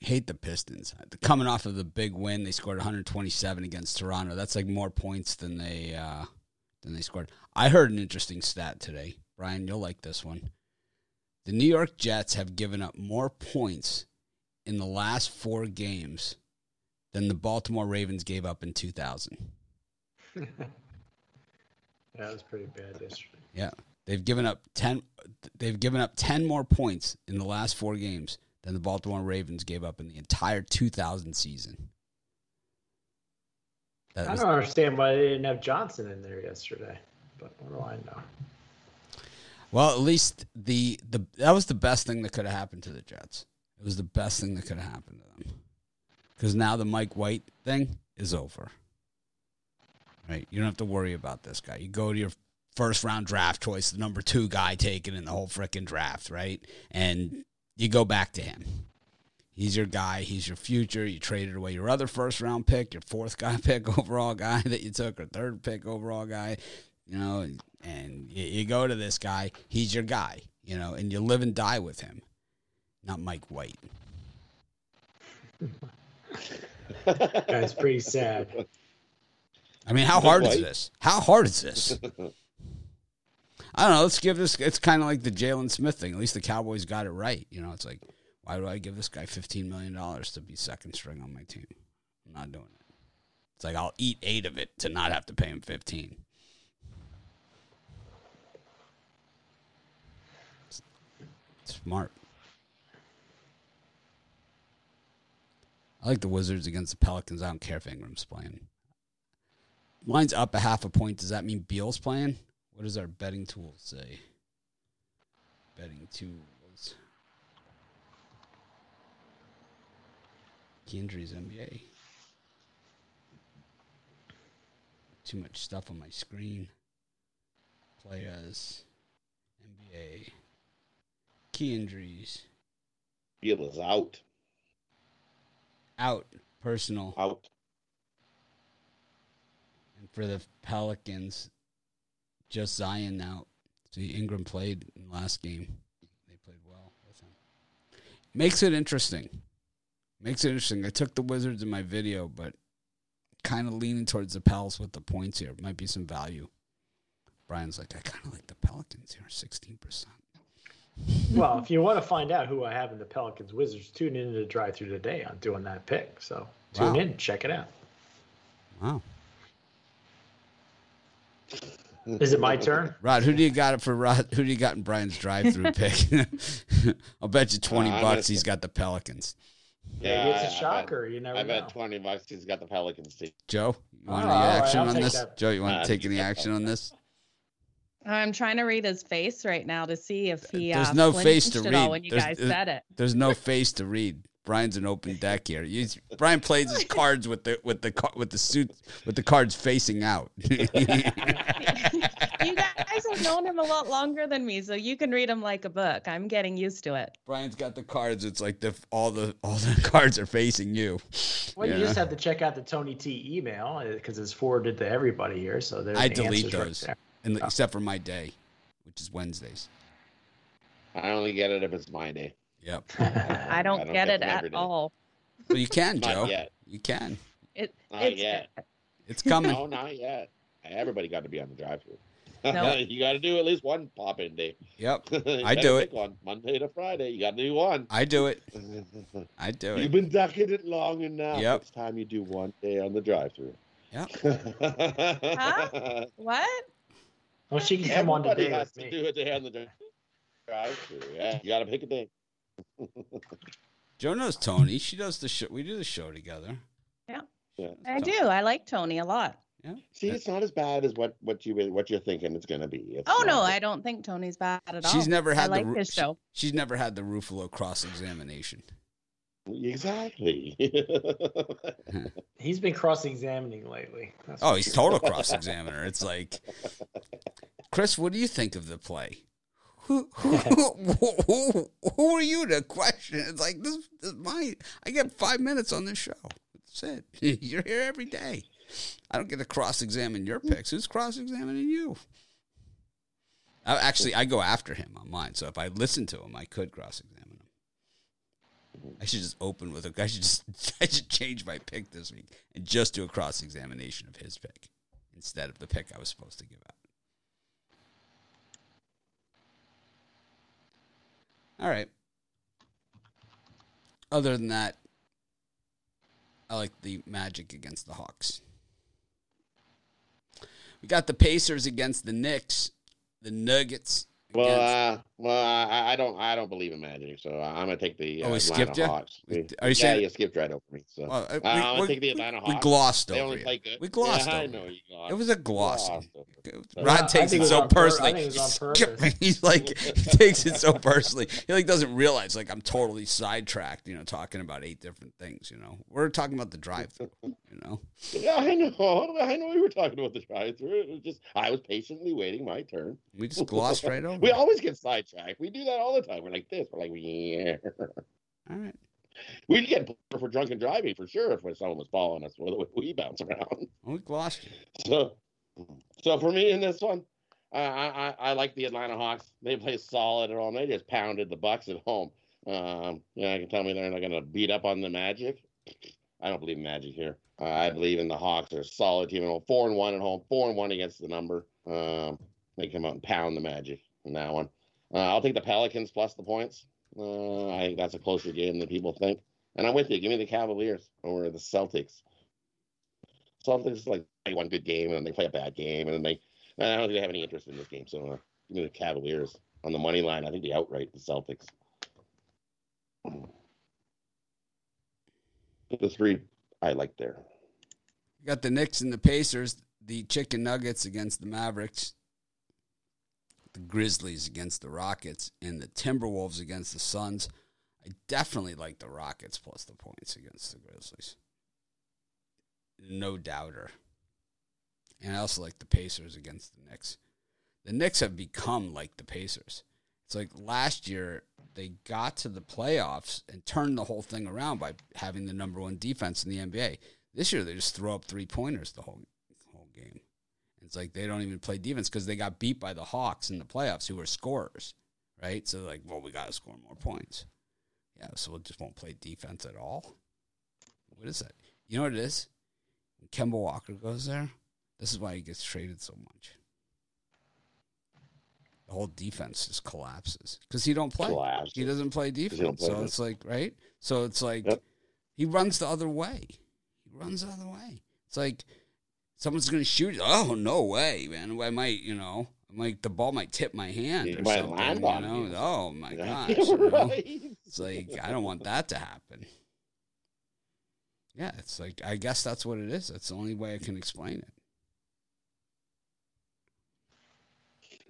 Hate the Pistons. Coming off of the big win, they scored 127 against Toronto. That's like more points than they uh, than they scored. I heard an interesting stat today, Brian, you'll like this one. The New York Jets have given up more points in the last four games than the Baltimore Ravens gave up in 2000. Yeah, that was pretty bad yesterday. Yeah. They've given up 10 they've given up 10 more points in the last 4 games than the Baltimore Ravens gave up in the entire 2000 season. That I was- don't understand why they didn't have Johnson in there yesterday, but what do I know? well, at least the the that was the best thing that could have happened to the Jets. It was the best thing that could have happened to them. Cuz now the Mike White thing is over. Right? You don't have to worry about this guy. You go to your first round draft choice, the number 2 guy taken in the whole freaking draft, right? And you go back to him. He's your guy. He's your future. You traded away your other first round pick, your fourth guy pick overall guy that you took, or third pick overall guy, you know, and you, you go to this guy. He's your guy, you know, and you live and die with him, not Mike White. That's pretty sad. I mean, how hard is this? How hard is this? I don't know. Let's give this. It's kind of like the Jaylon Smith thing. At least the Cowboys got it right. You know, it's like, why do I give this guy fifteen million dollars to be second string on my team? I'm not doing it. It's like I'll eat eight of it to not have to pay him fifteen. Smart. I like the Wizards against the Pelicans. I don't care if Ingram's playing. Line's up a half a point. Does that mean Beal's playing? What does our betting tool say? Betting tools. Key injuries NBA. Too much stuff on my screen. Players. NBA. Key injuries. Beal is out. Out. Personal. Out. And for the Pelicans, just Zion out. See, Ingram played in the last game. They played well with him. Makes it interesting. Makes it interesting. I took the Wizards in my video, but kind of leaning towards the Pels with the points here. Might be some value. Brian's like, I kind of like the Pelicans here, 16%. Well, if you want to find out who I have in the Pelicans Wizards, tune in to Drive Through today on doing that pick. So tune Wow. in, check it out. Wow. Is it my turn? Rod, who do you got it for Rod? Who do you got in Brian's drive through pick? I'll bet you 20 Uh, bucks he's got the Pelicans. Maybe it's I- a I bet- shocker. You never I know. bet twenty bucks he's got the Pelicans team. Joe, you want Oh, any action I'll on this? that. Joe, you want Uh, to take any action on this? I'm trying to read his face right now to see if he There's uh, no face to flinched at all read. when you There's- guys there's- said it. There's no face to read. Brian's an open deck here. He's, Brian plays his cards with the with the with the suit with the cards facing out. you guys have known him a lot longer than me, so you can read him like a book. I'm getting used to it. Brian's got the cards. It's like the all the all the cards are facing you. Well, you just have to check out the Tony T email uh, because it's forwarded to everybody here. So there's I the delete answers right those, there. and except for my day, which is Wednesdays. I only get it if it's my day. Yep. I don't, don't get get it at day. all. Well, you can, Not Joe. yet. You can. It, Not it's yet. It's coming. No, not yet. Everybody got to be on the drive-through. No. you got to do at least one pop-in day. Yep. I do it. One Monday to Friday. You got to do one. I do it. I do it. You've been ducking it long enough. Yep. It's time you do one day on the drive-through. Yep. Huh? What? Well, she can come on Everybody today has with to me. do a day on the drive-through. Yeah, you got to pick a day. Joe knows Tony. She does the show. We do the show together. Yeah. I do. I like Tony a lot. Yeah. See, it's not as bad as what what you what you're thinking it's gonna be. It's Oh no, not. I don't think Tony's bad at all. She's never had like the Ru- his show. She, she's never had the Ruffalo cross examination. exactly. He's been cross-examining lately. That's Oh, he's total cross examiner. It's like, Chris, what do you think of the play? Who, who, who, who, who are you to question? It's like this, this is my. I get five minutes on this show. That's it. You're here every day. I don't get to cross examine your picks. Who's cross examining you? I, actually, I go after him on mine. So if I listen to him, I could cross examine him. I should just open with a. I should just. I should change my pick this week and just do a cross examination of his pick instead of the pick I was supposed to give out. All right. Other than that, I like the Magic against the Hawks. We got the Pacers against the Knicks, the Nuggets. Well, uh, well, I, I don't, I don't believe in magic, so I'm gonna take the. Uh, Oh, we skipped ya? Hawks. We- are you yeah, saying- you skipped right over me. So Well, uh, uh, we- I'm gonna take the Atlanta Hawks. we glossed They over only play good. We glossed yeah, over I know you. you glossed. It was a gloss. Glossed. Rod takes it it so on pur- I personally. think it was on Skip- purpose. He's like he takes it so personally. He like doesn't realize like I'm totally sidetracked. You know, talking about eight different things. You know, we're talking about the drive-through. Know, Yeah, I know. I know we were talking about the drive-through. It was just I was patiently waiting my turn. we just glossed right over. We always get sidetracked. We do that all the time. We're like this. We're like, yeah. All right. We'd get pulled for drunken driving for sure if someone was following us. The way we bounce around. We glossed. So, so for me in this one, I, I I like the Atlanta Hawks. They play solid at home. They just pounded the Bucks at home. Um, yeah, I can tell me they're not going to beat up on the Magic. I don't believe Magic here. Uh, I believe in the Hawks. They're a solid team at home. Four and one at home. Four and one against the number. Um, they come out and pound the Magic in that one. Uh, I'll take the Pelicans plus the points. Uh, I think that's a closer game than people think. And I'm with you. Give me the Cavaliers over the Celtics. Celtics like play one good game and then they play a bad game and then they I don't think they have any interest in this game. So uh, give me the Cavaliers on the money line. I think they outright the Celtics. The three I like there. We got the Knicks and the Pacers, the Chicken Nuggets against the Mavericks, the Grizzlies against the Rockets, and the Timberwolves against the Suns. I definitely like the Rockets plus the points against the Grizzlies. No doubter. And I also like the Pacers against the Knicks. The Knicks have become like the Pacers. It's like last year they got to the playoffs and turned the whole thing around by having the number one defense in the NBA. This year they just throw up three pointers the whole whole game. It's like they don't even play defense because they got beat by the Hawks in the playoffs, who were scorers, right? So like, well, we got to score more points. Yeah, so we just won't play defense at all. What is that? You know what it is? When Kemba Walker goes there, this is why he gets traded so much. The whole defense just collapses because he don't play. Collapses. He doesn't play defense. play so defense. it's like right. So it's like Yep. he runs the other way. He of the way. It's like someone's going to shoot. Oh no way, man! I might, you know, I might the ball might tip my hand You or something. land You know? you. Oh my Yeah. gosh! you know? It's like I don't want that to happen. Yeah, it's like I guess that's what it is. That's the only way I can explain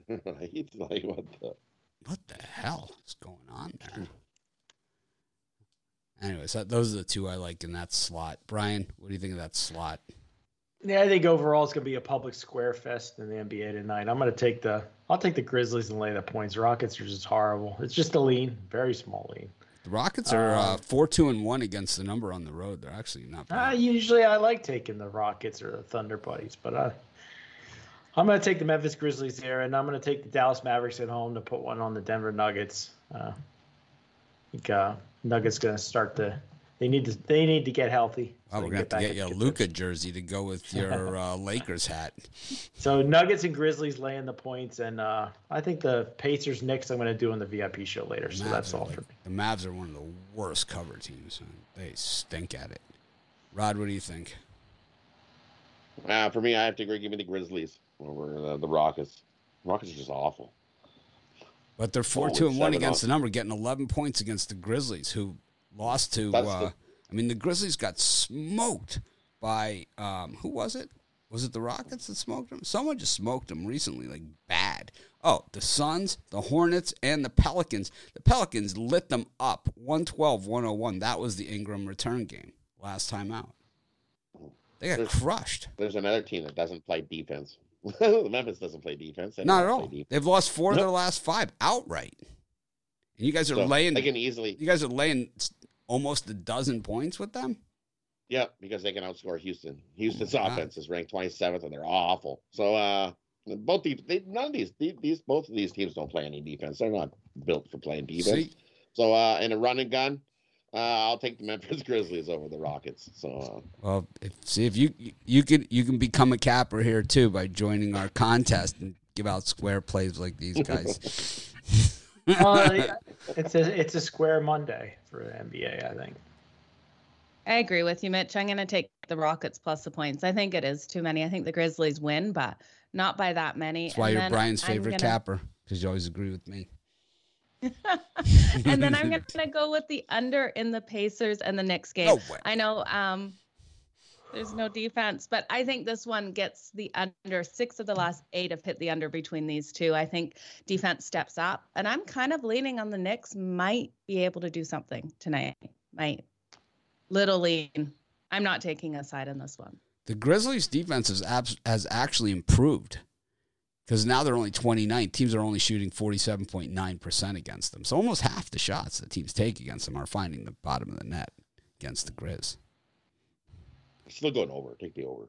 it. He's like, what the? What the hell is going on there? Anyways, that, those are the two I like in that slot. Brian, what do you think of that slot? Yeah, I think overall it's gonna be a public square fest in the NBA tonight. I'm gonna take the I'll take the Grizzlies and lay the points. Rockets are just horrible. It's just a lean, very small lean. The Rockets are uh, Um, four two and one against the number on the road. They're actually not Uh, usually I like taking the Rockets or the Thunder buddies, but uh, I'm gonna take the Memphis Grizzlies here, and I'm gonna take the Dallas Mavericks at home to put one on the Denver Nuggets. Uh, I think Nuggets gonna start to. They need to. They need to get healthy. so Oh, we're gonna have to get you a Luka jersey to go with your uh, Lakers hat. So Nuggets and Grizzlies laying the points, and uh, I think the Pacers Knicks I'm going to do on the VIP show later. So Mavs that's all like- for me. The Mavs are one of the worst cover teams. They stink at it. Rod, what do you think? Uh, for me, I have to agree. Give me the Grizzlies over uh, the Rockets. Rockets are just awful. But they're four, two, and one against the number, getting eleven points against the Grizzlies, who lost to. Uh, the- I mean, the Grizzlies got smoked by um, who was it? Was it the Rockets that smoked them? Someone just smoked them recently, like bad. Oh, the Suns, the Hornets, and the Pelicans. The Pelicans lit them up 112 101. That was the Ingram return game last time out. They got There's- crushed. There's another team that doesn't play defense. Memphis doesn't play defense. They Not at all. Defense. They've lost four of their last five outright. And you guys are So laying They can easily, You guys are laying almost a dozen points with them. yeah, because they can outscore Houston. Houston's Oh my God. offense is ranked 27th, and they're awful. So, uh, both these, they, none of these, these, these, both of these teams don't play any defense. They're not built for playing defense. See, So, uh, in a run and gun, uh, I'll take the Memphis Grizzlies over the Rockets. So, uh, well, if, see if you you can you can become a capper here too by joining our contest and give out square plays like these guys. Well, it's a it's a square Monday for the NBA, I think. I agree with you, Mitch. I'm going to take the Rockets plus the points. I think it is too many. I think the Grizzlies win, but not by that many. That's why And you're Brian's favorite gonna- capper because you always agree with me. and then I'm going to go with the under in the Pacers and the Knicks game. No. I know um, there's no defense, but I think this one gets the under. Six of the last eight have hit the under between these two. I think defense steps up, and I'm kind of leaning on the Knicks might be able to do something tonight. Might little lean. I'm not taking a side in this one. The Grizzlies' defense has, abs- has actually improved because now they're only 29. Teams are only shooting 47.9% against them. So almost half the shots that teams take against them are finding the bottom of the net against the Grizz. Still going over. Take the over.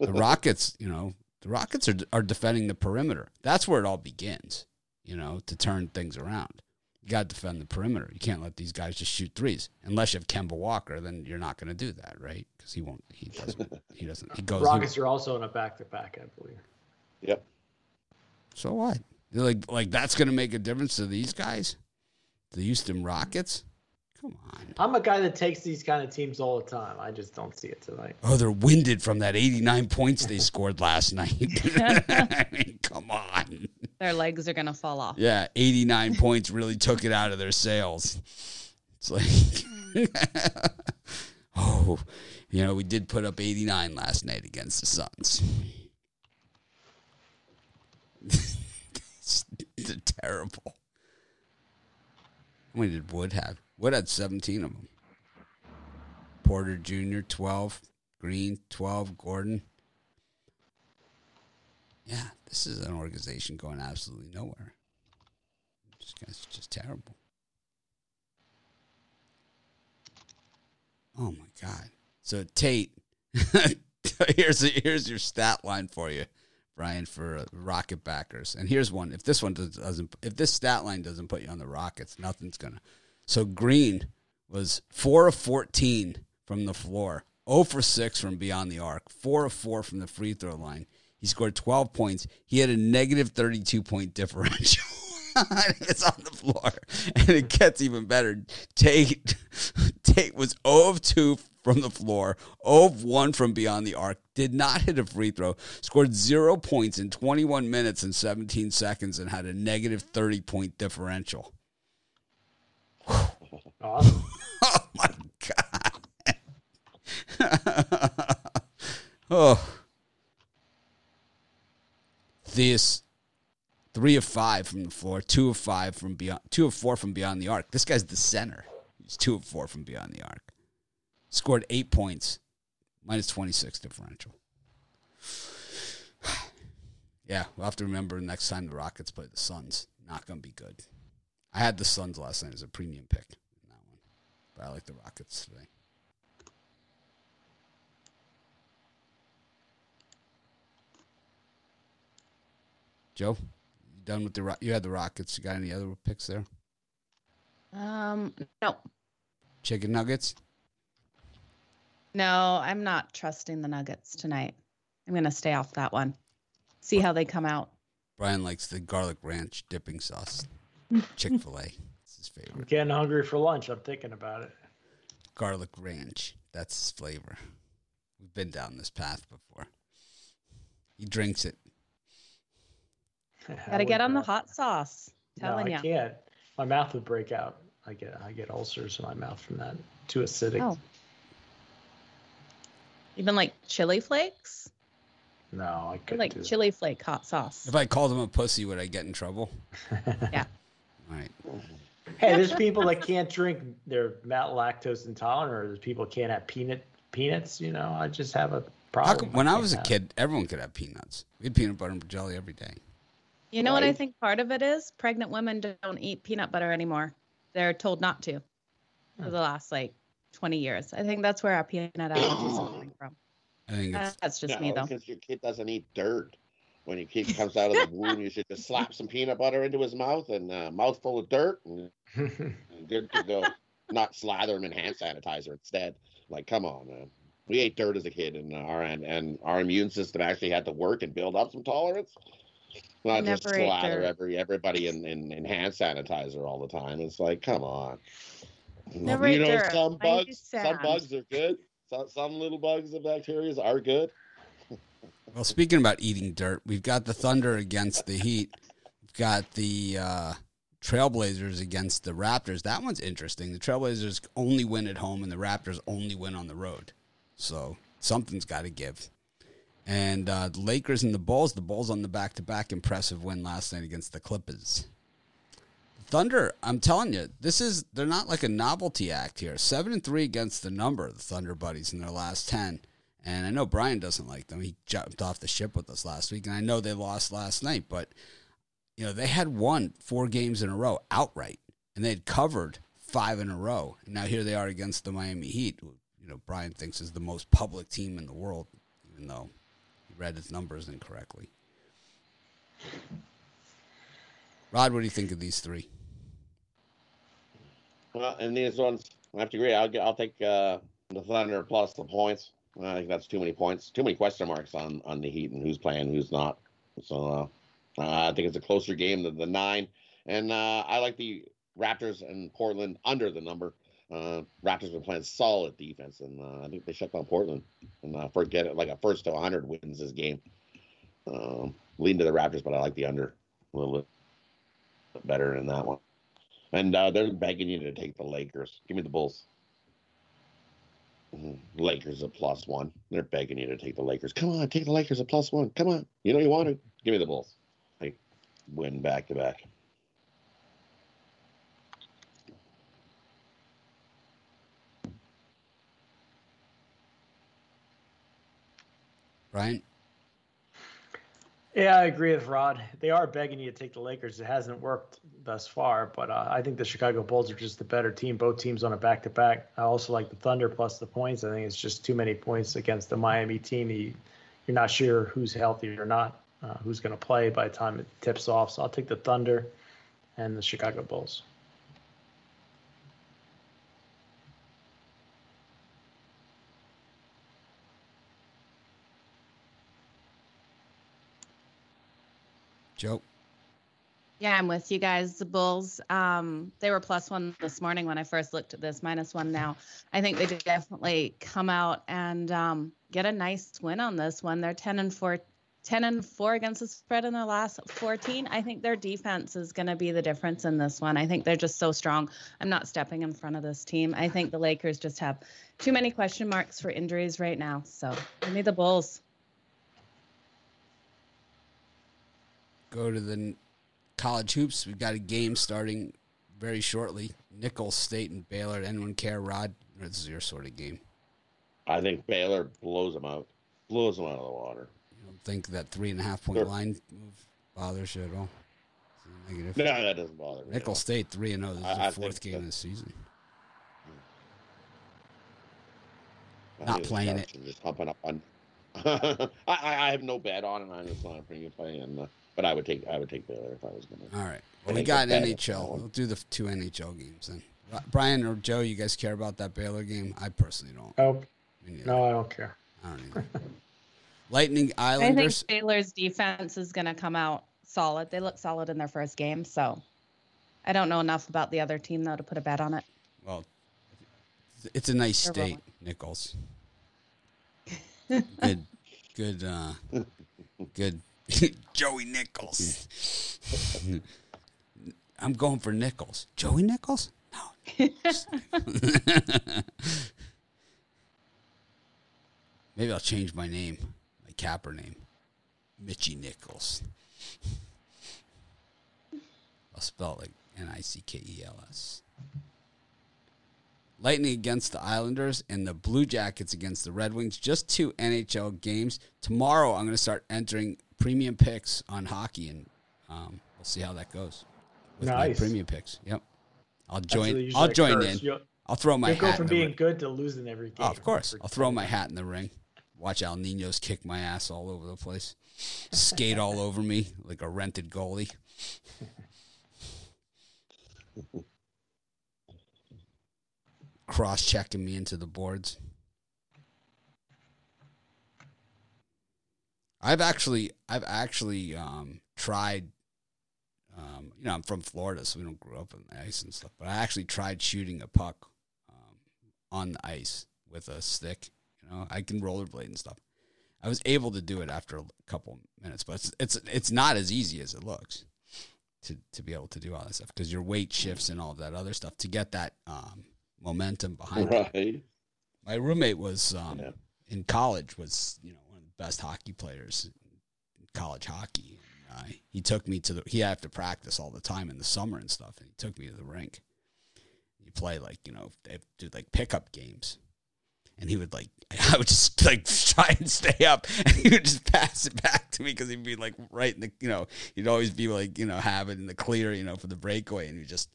The Rockets, you know, the Rockets are, are defending the perimeter. That's where it all begins, you know, to turn things around. You got to defend the perimeter. You can't let these guys just shoot threes. Unless you have Kemba Walker, then you're not going to do that, right? Because he won't. He doesn't. He doesn't. He goes. he- Rockets are also in a back to back, I believe. Yep. So what? They're like, like that's going to make a difference to these guys, the Houston Rockets. Come on. I'm a guy that takes these kind of teams all the time. I just don't see it tonight. Oh, they're winded from that 89 points they scored last night. I mean, come on. Their legs are going to fall off. Yeah, 89 points really took it out of their sails. It's like, oh, you know, we did put up 89 last night against the Suns. They're terrible. How many did Wood have? Wood had 17 of them. Porter Jr., 12. Green, 12. Gordon. Yeah, this is an organization going absolutely nowhere. This guy's just terrible. Oh my god! So Tate, here's here's your stat line for you, Brian, for Rocket backers. And here's one: if this one doesn't, if this stat line doesn't put you on the Rockets, nothing's gonna. So Green was four of fourteen from the floor, zero for six from beyond the arc, four of four from the free throw line. He scored 12 points. He had a negative 32 point differential. it's on the floor. And it gets even better. Tate, Tate was 0 of 2 from the floor, 0 of 1 from beyond the arc, did not hit a free throw, scored zero points in 21 minutes and 17 seconds, and had a negative 30 point differential. Awesome. Oh my God. oh. Theis, three of five from the floor, two of five from beyond, two of four from beyond the arc. This guy's the center. He's two of four from beyond the arc. Scored eight points, minus 26 differential. yeah, we'll have to remember next time the Rockets play the Suns. Not going to be good. I had the Suns last night as a premium pick in that one, but I like the Rockets today. Joe, you done with the Ro- you had the Rockets? You got any other picks there? Um, no, Chicken nuggets. No, I'm not trusting the Nuggets tonight. I'm going to stay off that one. See how they come out. Brian likes the garlic ranch dipping sauce. Chick Fil A. It's his favorite. I'm getting hungry for lunch. I'm thinking about it. Garlic ranch. That's his flavor. We've been down this path before. He drinks it. Got to get on the hot sauce. Telling no, I you. can't. My mouth would break out. I get I get ulcers in my mouth from that. Too acidic. Oh. Even like chili flakes? No, I I couldn't like do that. chili flake hot sauce. If I called him a pussy, would I get in trouble? Yeah. All right. Hey, there's people that can't drink. They're mal- lactose intolerant, or there's people can't have peanut peanuts. You know, I just have a problem. come, when I can't was a have- kid, everyone could have peanuts. We had peanut butter and jelly every day. You know what I think part of it is? Pregnant women don't eat peanut butter anymore. They're told not to for hmm. the last like 20 years. I think that's where our peanut allergies are coming from. I think it's uh, That's just me though. because your kid doesn't eat dirt. When your kid comes out of the womb, you should just slap some peanut butter into his mouth and a mouthful of dirt, and and good to go. Not slather him in hand sanitizer instead. Like, come on, man. We ate dirt as a kid, and our and, and our immune system actually had to work and build up some tolerance. Not just Never ate slather every everybody in, in, in hand sanitizer all the time. It's like, come on. Never you know, dirt. some bugs, some bugs are good. Some, little bugs and bacteria are good. Well, speaking about eating dirt, we've got the Thunder against the Heat. We've got the uh, Trailblazers against the Raptors. That one's interesting. The Trailblazers only win at home, and the Raptors only win on the road. So something's got to give. And uh, the Lakers and the Bulls. The Bulls on the back-to-back impressive win last night against the Clippers. Thunder, I'm telling you, this is they're not like a novelty act here. Seven and three against the number, the Thunder buddies in their last ten. And I know Brian doesn't like them. He jumped off the ship with us last week, and I know they lost last night, but you know they had won four games in a row outright, and they had covered five in a row. And now here they are against the Miami Heat, who you know Brian thinks is the most public team in the world, even though he read his numbers incorrectly. Rod, what do you think of these three? Well, and these ones, I have to agree. I'll get, I'll take uh, the Thunder plus the points. I think that's too many points, too many question marks on on the Heat and who's playing, who's not. So uh, I think it's a closer game than the nine. And uh, I like the Raptors and Portland under the number. Uh, Raptors been playing solid defense, and uh, I think they shut down Portland. And forget it, like a first to 100 wins this game. Um, leading to the Raptors, but I like the under a little bit better in that one. And uh, they're begging you to take the Lakers. Give me the Bulls. Mhm. Lakers at plus one. They're begging you to take the Lakers. Come on, take the Lakers at plus one. Come on. You know you want to. Give me the Bulls. They win back to back. Brian? Yeah, I agree with Rod. They are begging you to take the Lakers. It hasn't worked thus far, but uh, I think the Chicago Bulls are just the better team. Both teams on a back to back. I also like the Thunder plus the points. I think it's just too many points against the Miami team. You, you're not sure who's healthy or not, uh, who's going to play by the time it tips off. So I'll take the Thunder and the Chicago Bulls. Joe? Yeah, I'm with you guys. The Bulls, um, they were plus one this morning when I first looked at this, minus one now. I think they definitely come out and um, get a nice win on this one. They're 10 and 4, 10 and 4 against the spread in their last 14. I think their defense is going to be the difference in this one. I think they're just so strong. I'm not stepping in front of this team. I think the Lakers just have too many question marks for injuries right now. So give me the Bulls. Go to the college hoops. We've got a game starting very shortly. Nicholls State and Baylor. Anyone care, Rod? This is your sort of game. I think Baylor blows them out. Blows them out of the water. You don't think that three and a half point Sure. line move bothers you at all? Negative? No, that doesn't bother me. Nicholls State three and zero. This is the fourth game of the season. I Not playing are Just humping up on. I, I have no bet on it. I'm just not a premium play, and uh, but I would take I would take Baylor if I was gonna. All right. Well, we got NHL. We'll do the two NHL games then. Brian or Joe, you guys care about that Baylor game? I personally don't. Oh, no, I don't care. I don't either. Lightning Islanders. I think Baylor's defense is going to come out solid. They look solid in their first game, so I don't know enough about the other team though to put a bet on it. Well, it's a nice They're state, rolling. Nicholls. good, good, uh, good. Joey Nichols. I'm going for Nichols. Joey Nichols? No. Maybe I'll change my name, my capper name, Mitchy Nichols. I'll spell it like N I C K E L S. Lightning against the Islanders and the Blue Jackets against the Red Wings. Just two NHL games. Tomorrow, I'm going to start entering premium picks on hockey, and um, we'll see how that goes. With my premium picks. Yep. I'll join. I'll join curse. in. You'll, I'll throw my you'll go from being ring. good to losing every game. Oh, of course. I'll throw my hat in the ring. Watch Al Ninos kick my ass all over the place. Skate all over me like a rented goalie. Cross checking me into the boards. I've actually I've actually um, tried. Um, you know, I'm from Florida, so we don't grow up on the ice and stuff. But I actually tried shooting a puck um, on the ice with a stick. You know, I can rollerblade and stuff. I was able to do it after a couple minutes, but it's it's it's not as easy as it looks to to be able to do all that stuff because your weight shifts and all of that other stuff to get that um, momentum behind it. Right. My roommate was um, Yeah. in college was you know one of the best hockey players in college hockey. Uh, he took me to the he had to practice all the time in the summer and stuff, and he took me to the rink. He play like you know they do like pickup games, and he would like I would just like try and stay up, and he would just pass it back to me because he'd be like right in the you know he'd always be like you know have it in the clear you know for the breakaway, and he'd just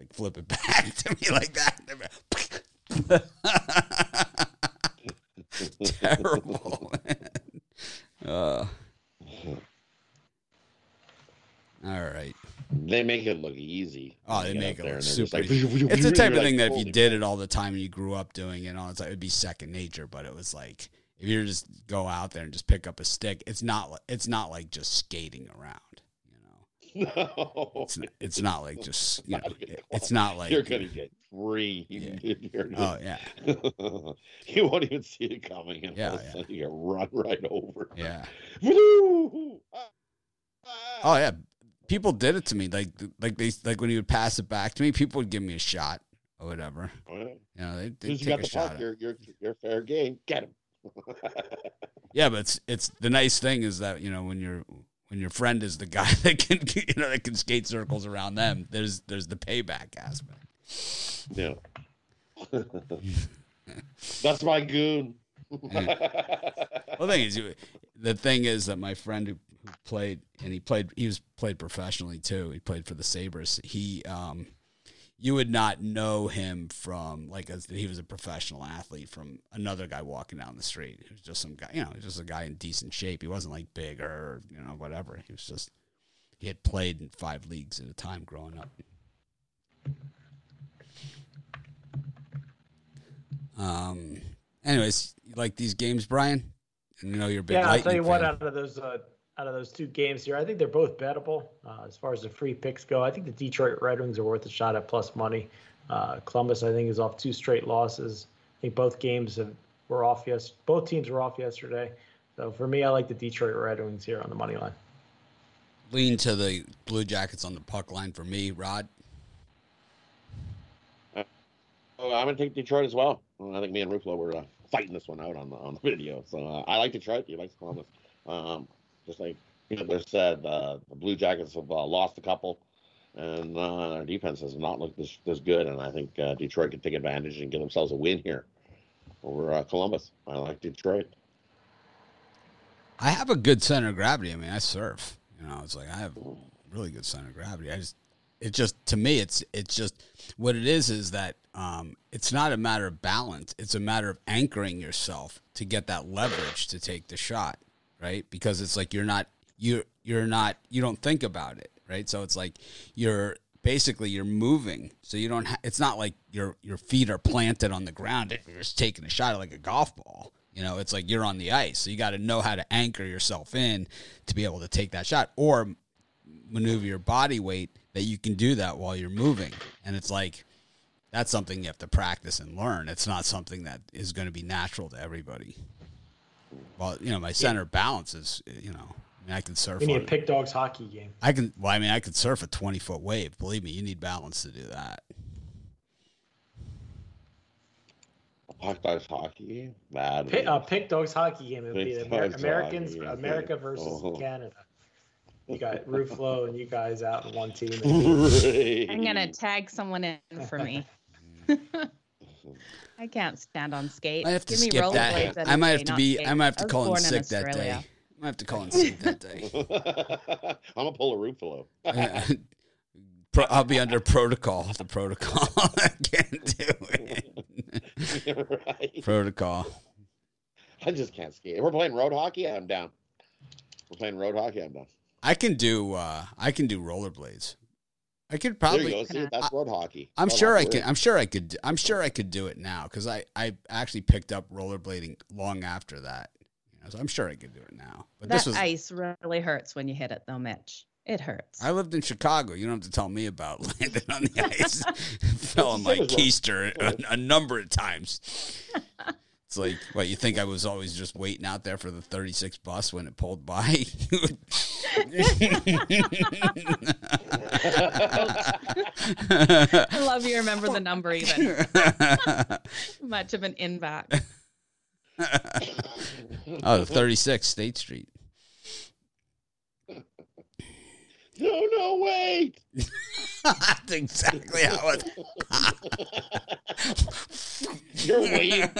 like flip it back to me like that. Terrible. Uh, all right. They make it look easy. Oh, they make it look super. like, it's the type of thing like, that if you did it all the time and you grew up doing it, all it's like it'd be second nature. But it was like if you just go out there and just pick up a stick, it's not. It's not like just skating around. You know, No. it's not, it's not like just you know. Not even it- close. it's not like You're gonna get free. Yeah. You're Oh yeah, you won't even see it coming, and Yeah, all of a sudden you run right over. yeah. Woo! Ah, ah. Oh yeah. People did it to me. Like like they like when you would pass it back to me, people would give me a shot or whatever. Oh, yeah. You know, they they you take a the shot. puck, you're, you're, you're fair game. Get him. Yeah, but it's it's the nice thing is that you know when your when your friend is the guy that can you know that can skate circles around them. There's there's the payback aspect. Yeah. That's my goon. Well, the thing is, the thing is that my friend who, who played and he played he was played professionally too. He played for the Sabres. He um, you would not know him from like as he was a professional athlete from another guy walking down the street. He was just some guy, you know, just a guy in decent shape. He wasn't like big or you know whatever. He was just he had played in five leagues at a time growing up. Um. Anyways, you like these games, Brian? You know you're a big Yeah, I'll tell you what. Out of those, uh, out of those two games here, I think they're both bettable uh, as far as the free picks go. I think the Detroit Red Wings are worth a shot at plus money. Uh, Columbus, I think, is off two straight losses. I think both games have, were off. Yes, both teams were off yesterday. So for me, I like the Detroit Red Wings here on the money line. lean to the Blue Jackets on the puck line for me, Rod. Oh, I'm gonna take Detroit as well. I think me and Ruflo were uh, fighting this one out on the on the video. So uh, I like Detroit. You like Columbus. Um, just like Hitler said, uh, the Blue Jackets have uh, lost a couple, and uh, their defense has not looked this, this good. And I think uh, Detroit can take advantage and get themselves a win here over uh, Columbus. I like Detroit. I have a good center of gravity. I mean, I surf. You know, it's like I have really good center of gravity. I just, it just to me, it's it's just what it is is that um, it's not a matter of balance. It's a matter of anchoring yourself to get that leverage to take the shot, right? Because it's like you're not you you're not you don't think about it, right? So it's like you're basically you're moving, so you don't. Ha- it's not like your your feet are planted on the ground and you're just taking a shot like a golf ball. You know, it's like you're on the ice, so you got to know how to anchor yourself in to be able to take that shot or maneuver your body weight that you can do that while you're moving. And it's like that's something you have to practice and learn. It's not something that is going to be natural to everybody. Well, you know, my center balance is, you know, I mean, I can surf. We need a pick dogs hockey game. I can. Well, I mean, I could surf a twenty foot wave. Believe me, you need balance to do that. Hot dogs hockey game. Bad. Pick, uh, pick dogs hockey game. It would be Pick the Amer- Americans, hockey. America versus Oh. Canada. You got Ruflo and you guys out in one team. I'm gonna tag someone in for me. I can't stand on skates. I have to Give me skip rollerblades that. I might have to be. skate. I might have to call in born in sick that day. I might have to call in sick that day. I'm gonna pull a Rufalo. Pro, I'll be under protocol. The protocol. I can't do it. You're right. Protocol. I just can't skate. If we're playing road hockey, I'm down. We're playing road hockey, I'm down. I can do. uh I can do rollerblades. I could There probably. you go. See, that's road hockey. I'm Road sure I hockey. can. I'm sure I could. I'm sure I could do it now because I I actually picked up rollerblading long after that. You know, so I'm sure I could do it now. But That this was ice really hurts when you hit it, though, Mitch. It hurts. I lived in Chicago. You don't have to tell me about landing on the ice. Fell on my keister a, a number of times. It's like, what, you think I was always just waiting out there for the 36 bus when it pulled by? I love you remember the number even. Much of an inbox. oh, 36 State Street. No, no, wait. That's exactly how it. You're waiting.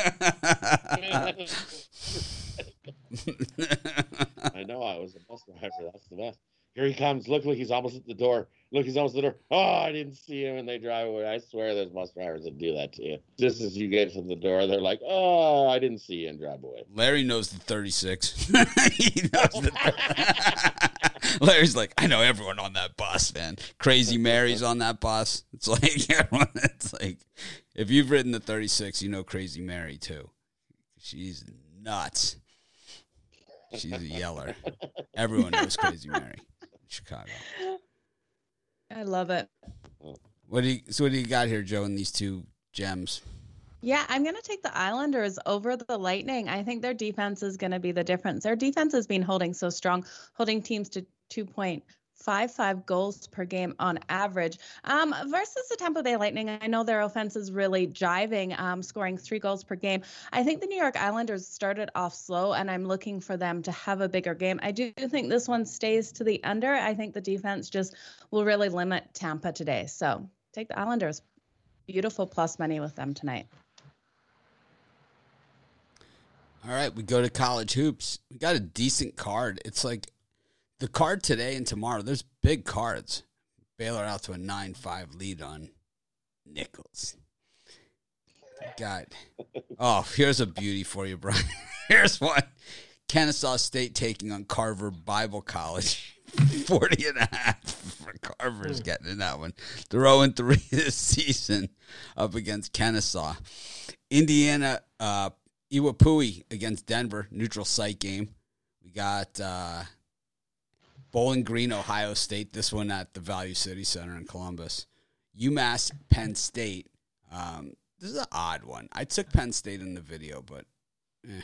I know I was a bus driver. That's the best. Here he comes. Look, look, he's almost at the door. Look, he's almost at the door. Oh, I didn't see him, and they drive away. I swear there's bus drivers that do that to you. Just as you get to the door, they're like, oh, I didn't see you, and drive away. Larry knows the 36. he knows the Larry's like, I know everyone on that bus, man. Crazy Mary's on that bus. It's like everyone. It's like if you've ridden the 36, you know Crazy Mary too. She's nuts. She's a yeller. Everyone knows Crazy Mary. Chicago. I love it. What do you so what do you got here, Joe, in these two gems? Yeah, I'm going to take the Islanders over the Lightning. I think their defense is going to be the difference. Their defense has been holding so strong, holding teams to 2.55 goals per game on average. Um, versus the Tampa Bay Lightning, I know their offense is really jiving, um, scoring three goals per game. I think the New York Islanders started off slow, and I'm looking for them to have a bigger game. I do think this one stays to the under. I think the defense just will really limit Tampa today. So take the Islanders. Beautiful plus money with them tonight. All right, we go to college hoops. We got a decent card. It's like the card today and tomorrow. There's big cards. Baylor out to a nine-five lead on Nicholls. God. Oh, here's a beauty for you, Brian. here's one. Kennesaw State taking on Carver Bible College. 40 and a half for Carver's getting in that one. 0 3 this season up against Kennesaw. Indiana uh, IUPUI against Denver, neutral site game. We got uh, Bowling Green, Ohio State. This one at the Value City Center in Columbus. UMass, Penn State. Um, this is an odd one. I took Penn State in the video, but eh.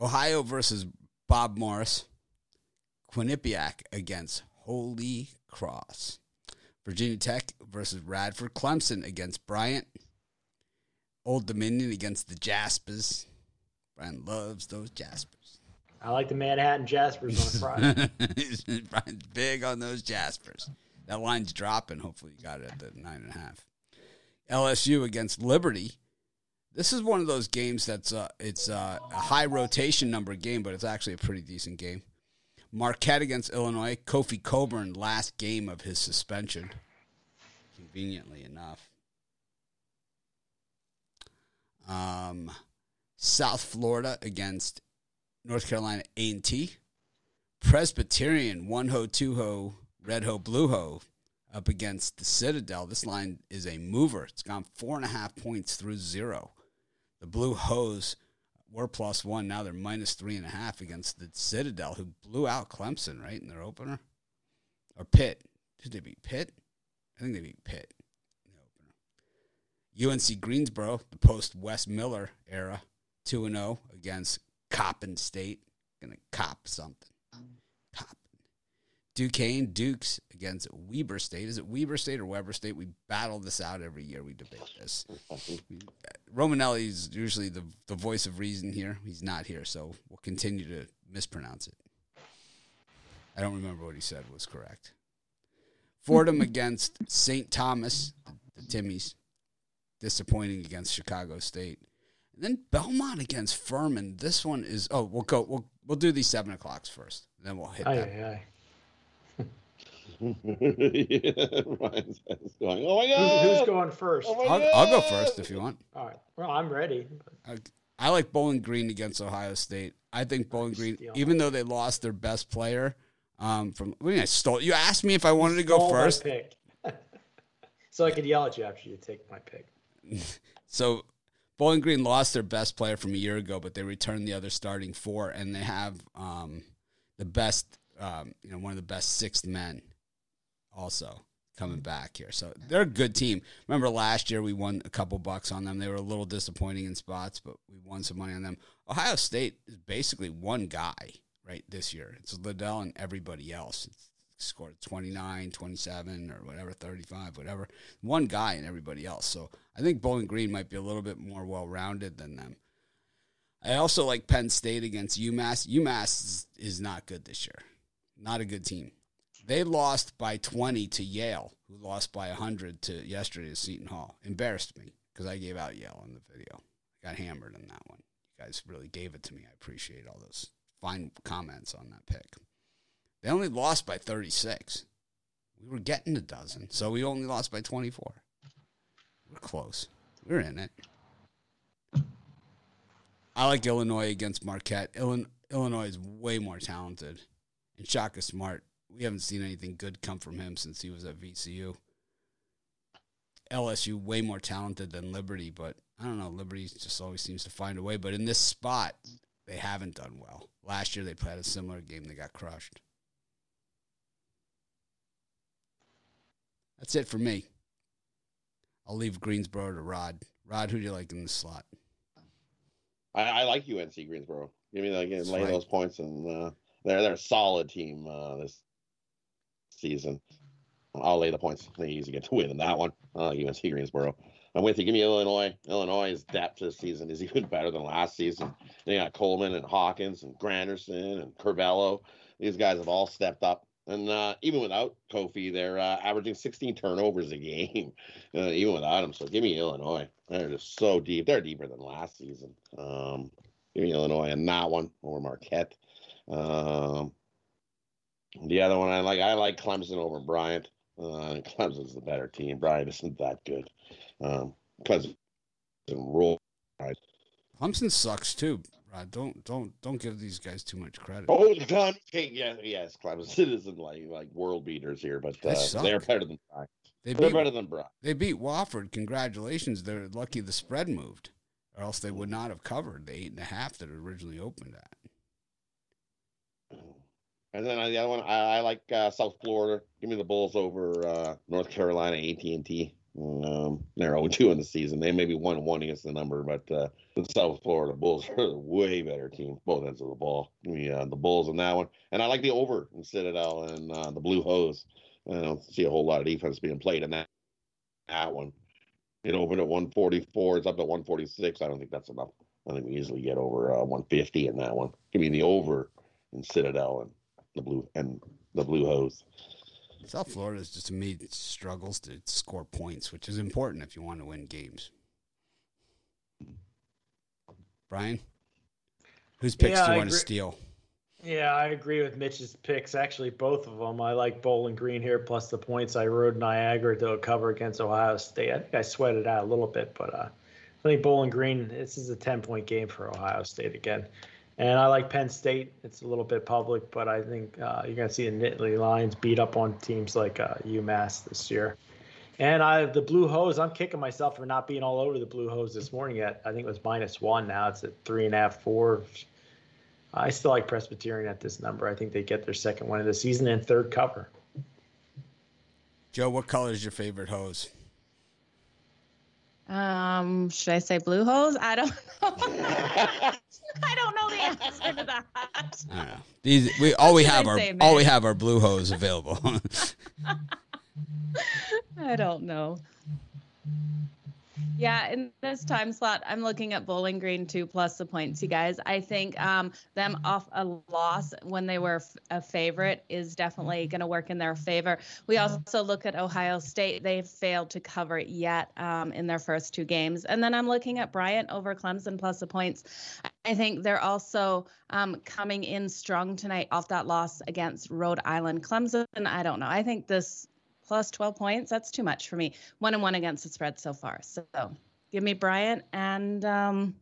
Ohio versus Bob Morris. Quinnipiac against Holy Cross. Virginia Tech versus Radford. Clemson against Bryant. Old Dominion against the Jaspers. Brian loves those Jaspers. I like the Manhattan Jaspers on Friday. Big on those Jaspers. That line's dropping. Hopefully, you got it at the nine and a half. LSU against Liberty. This is one of those games that's uh, it's uh, a high rotation number game, but it's actually a pretty decent game. Marquette against Illinois. Kofi Cockburn last game of his suspension. Conveniently enough. Um, South Florida against North Carolina A&T. Presbyterian one ho two ho red ho blue ho up against the Citadel. This line is a mover. It's gone four and a half points through zero. The Blue Hose were plus one. Now they're minus three and a half against the Citadel, who blew out Clemson right in their opener, or Pitt. Did they beat Pitt? I think they beat Pitt. UNC Greensboro, the post Wes Miller era, 2 0 against Coppin State. Gonna cop something. Cop. Duquesne Dukes against Weber State. Is it Weber State or Weber State? We battle this out every year. We debate this. Romanelli is usually the, the voice of reason here. He's not here, so we'll continue to mispronounce it. I don't remember what he said was correct. Fordham against St. Thomas, the Timmies disappointing against Chicago State. And then Belmont against Furman. This one is oh we'll go we'll we'll do these seven o'clocks first. Then we'll hit Aye, that. aye, aye. yeah, Ryan's going. Oh my Who's, god! who's going first? Oh I'll, I'll go first if you want. All right. Well, I'm ready. I, I like Bowling Green against Ohio State. I think Bowling Green, Steal. even though they lost their best player, um, from what do you mean I stole? You asked me if I wanted to go Stole my first. pick. so I could yell at you after you take my pick. So Bowling Green lost their best player from a year ago, but they returned the other starting four, and they have um, the best um, you know, one of the best sixth men, also coming back here. So they're a good team. Remember last year we won a couple bucks on them. They were a little disappointing in spots, but we won some money on them. Ohio State is basically one guy right this year. It's Liddell and everybody else. It's scored 29, 27 or whatever, 35, whatever. One guy and everybody else. So I think Bowling Green might be a little bit more well-rounded than them. I also like Penn State against UMass. UMass is, is not good this year. Not a good team. They lost by 20 to Yale, who lost by 100 to yesterday to Seton Hall. Embarrassed me because I gave out Yale in the video. I got hammered in that one. You guys really gave it to me. I appreciate all those fine comments on that pick. They only lost by 36. We were getting a dozen, so we only lost by 24. We're close. We're in it. I like Illinois against Marquette. Illinois is way more talented. And Shaka Smart, we haven't seen anything good come from him since he was at VCU. LSU way more talented than Liberty, but I don't know. Liberty just always seems to find a way. But in this spot, they haven't done well. Last year they played a similar game. They got crushed. That's it for me. I'll leave Greensboro to Rod. Rod, who do you like in this slot? I, I like UNC Greensboro. Give me like lay right. those points, and uh, they're they're a solid team uh, this season. I'll lay the points. They easy get to win in that one. Uh, UNC Greensboro. I'm with you. Give me Illinois. Illinois' depth this season is even better than last season. They got Coleman and Hawkins and Grandison and Curbelo. These guys have all stepped up. And uh, even without Kofi, they're uh, averaging 16 turnovers a game, uh, even without him. So give me Illinois. They're just so deep. They're deeper than last season. Um, give me Illinois and that one over Marquette. Um, the other one I like, I like Clemson over Bryant. Uh, Clemson's the better team. Bryant isn't that good. Um, Clemson roll. Clemson sucks too. Rod. Don't don't don't give these guys too much credit. Oh, Don, yeah, yes, Clemson isn't like like world beaters here, but uh, they're better than Bryant. They are better than Bryant. They beat Wofford. Congratulations. They're lucky the spread moved, or else they would not have covered the eight and a half that originally opened at. And then the other one, I, I like uh, South Florida. Give me the Bulls over uh, North Carolina AT and T. Um, they're 0 2 in the season. They maybe 1 1 against the number, but uh, the South Florida Bulls are a way better team, both ends of the ball. Me uh, the Bulls in that one. And I like the over in Citadel and uh, the Blue Hose. I don't see a whole lot of defense being played in that, that one. It opened at 144. It's up to 146. I don't think that's enough. I think we easily get over uh, 150 in that one. Give me the over in Citadel and the blue and the blue hose. South Florida is just me struggles to score points, which is important if you want to win games. Brian, whose picks yeah, do you I want agree. to steal? Yeah, I agree with Mitch's picks. Actually, both of them. I like Bowling Green here plus the points. I rode Niagara to a cover against Ohio State. I think I sweated out a little bit, but uh, I think Bowling Green. This is a ten point game for Ohio State again. And I like Penn State. It's a little bit public, but I think uh, you're going to see the Nittany Lions beat up on teams like uh, UMass this year. And I the Blue Hose. I'm kicking myself for not being all over the Blue Hose this morning yet. I think it was minus one. Now it's at three and a half, four. I still like Presbyterian at this number. I think they get their second win of the season and third cover. Joe, what color is your favorite hose? Um, should I say blue hose? I don't know. I don't know the answer to that. I don't know. These we all we have are all we have are blue hose available. I don't know. Yeah, in this time slot, I'm looking at Bowling Green two plus the points, you guys. I think um, them off a loss when they were a favorite is definitely going to work in their favor. We also look at Ohio State; they've failed to cover yet um, in their first two games. And then I'm looking at Bryant over Clemson plus the points. I think they're also um, coming in strong tonight off that loss against Rhode Island. Clemson, I don't know. I think this plus 12 points. That's too much for me. One and one against the spread so far. So give me Bryant and um,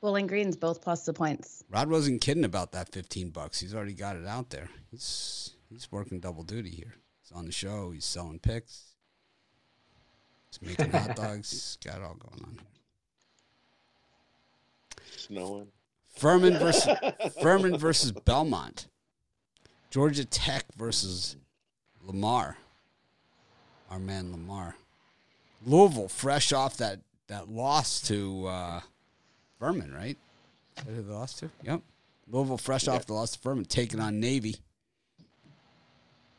Bowling Greens both plus the points. Rod wasn't kidding about that 15 bucks. He's already got it out there. He's he's working double duty here. He's on the show. He's selling picks. He's making hot dogs. He's got it all going on. Snowing. Furman versus Furman versus Belmont. Georgia Tech versus Lamar. Our man Lamar. Louisville, fresh off that, that loss to uh, Furman, right? Is that who they lost to? Yep. Louisville, fresh off the loss to Furman, taking on Navy.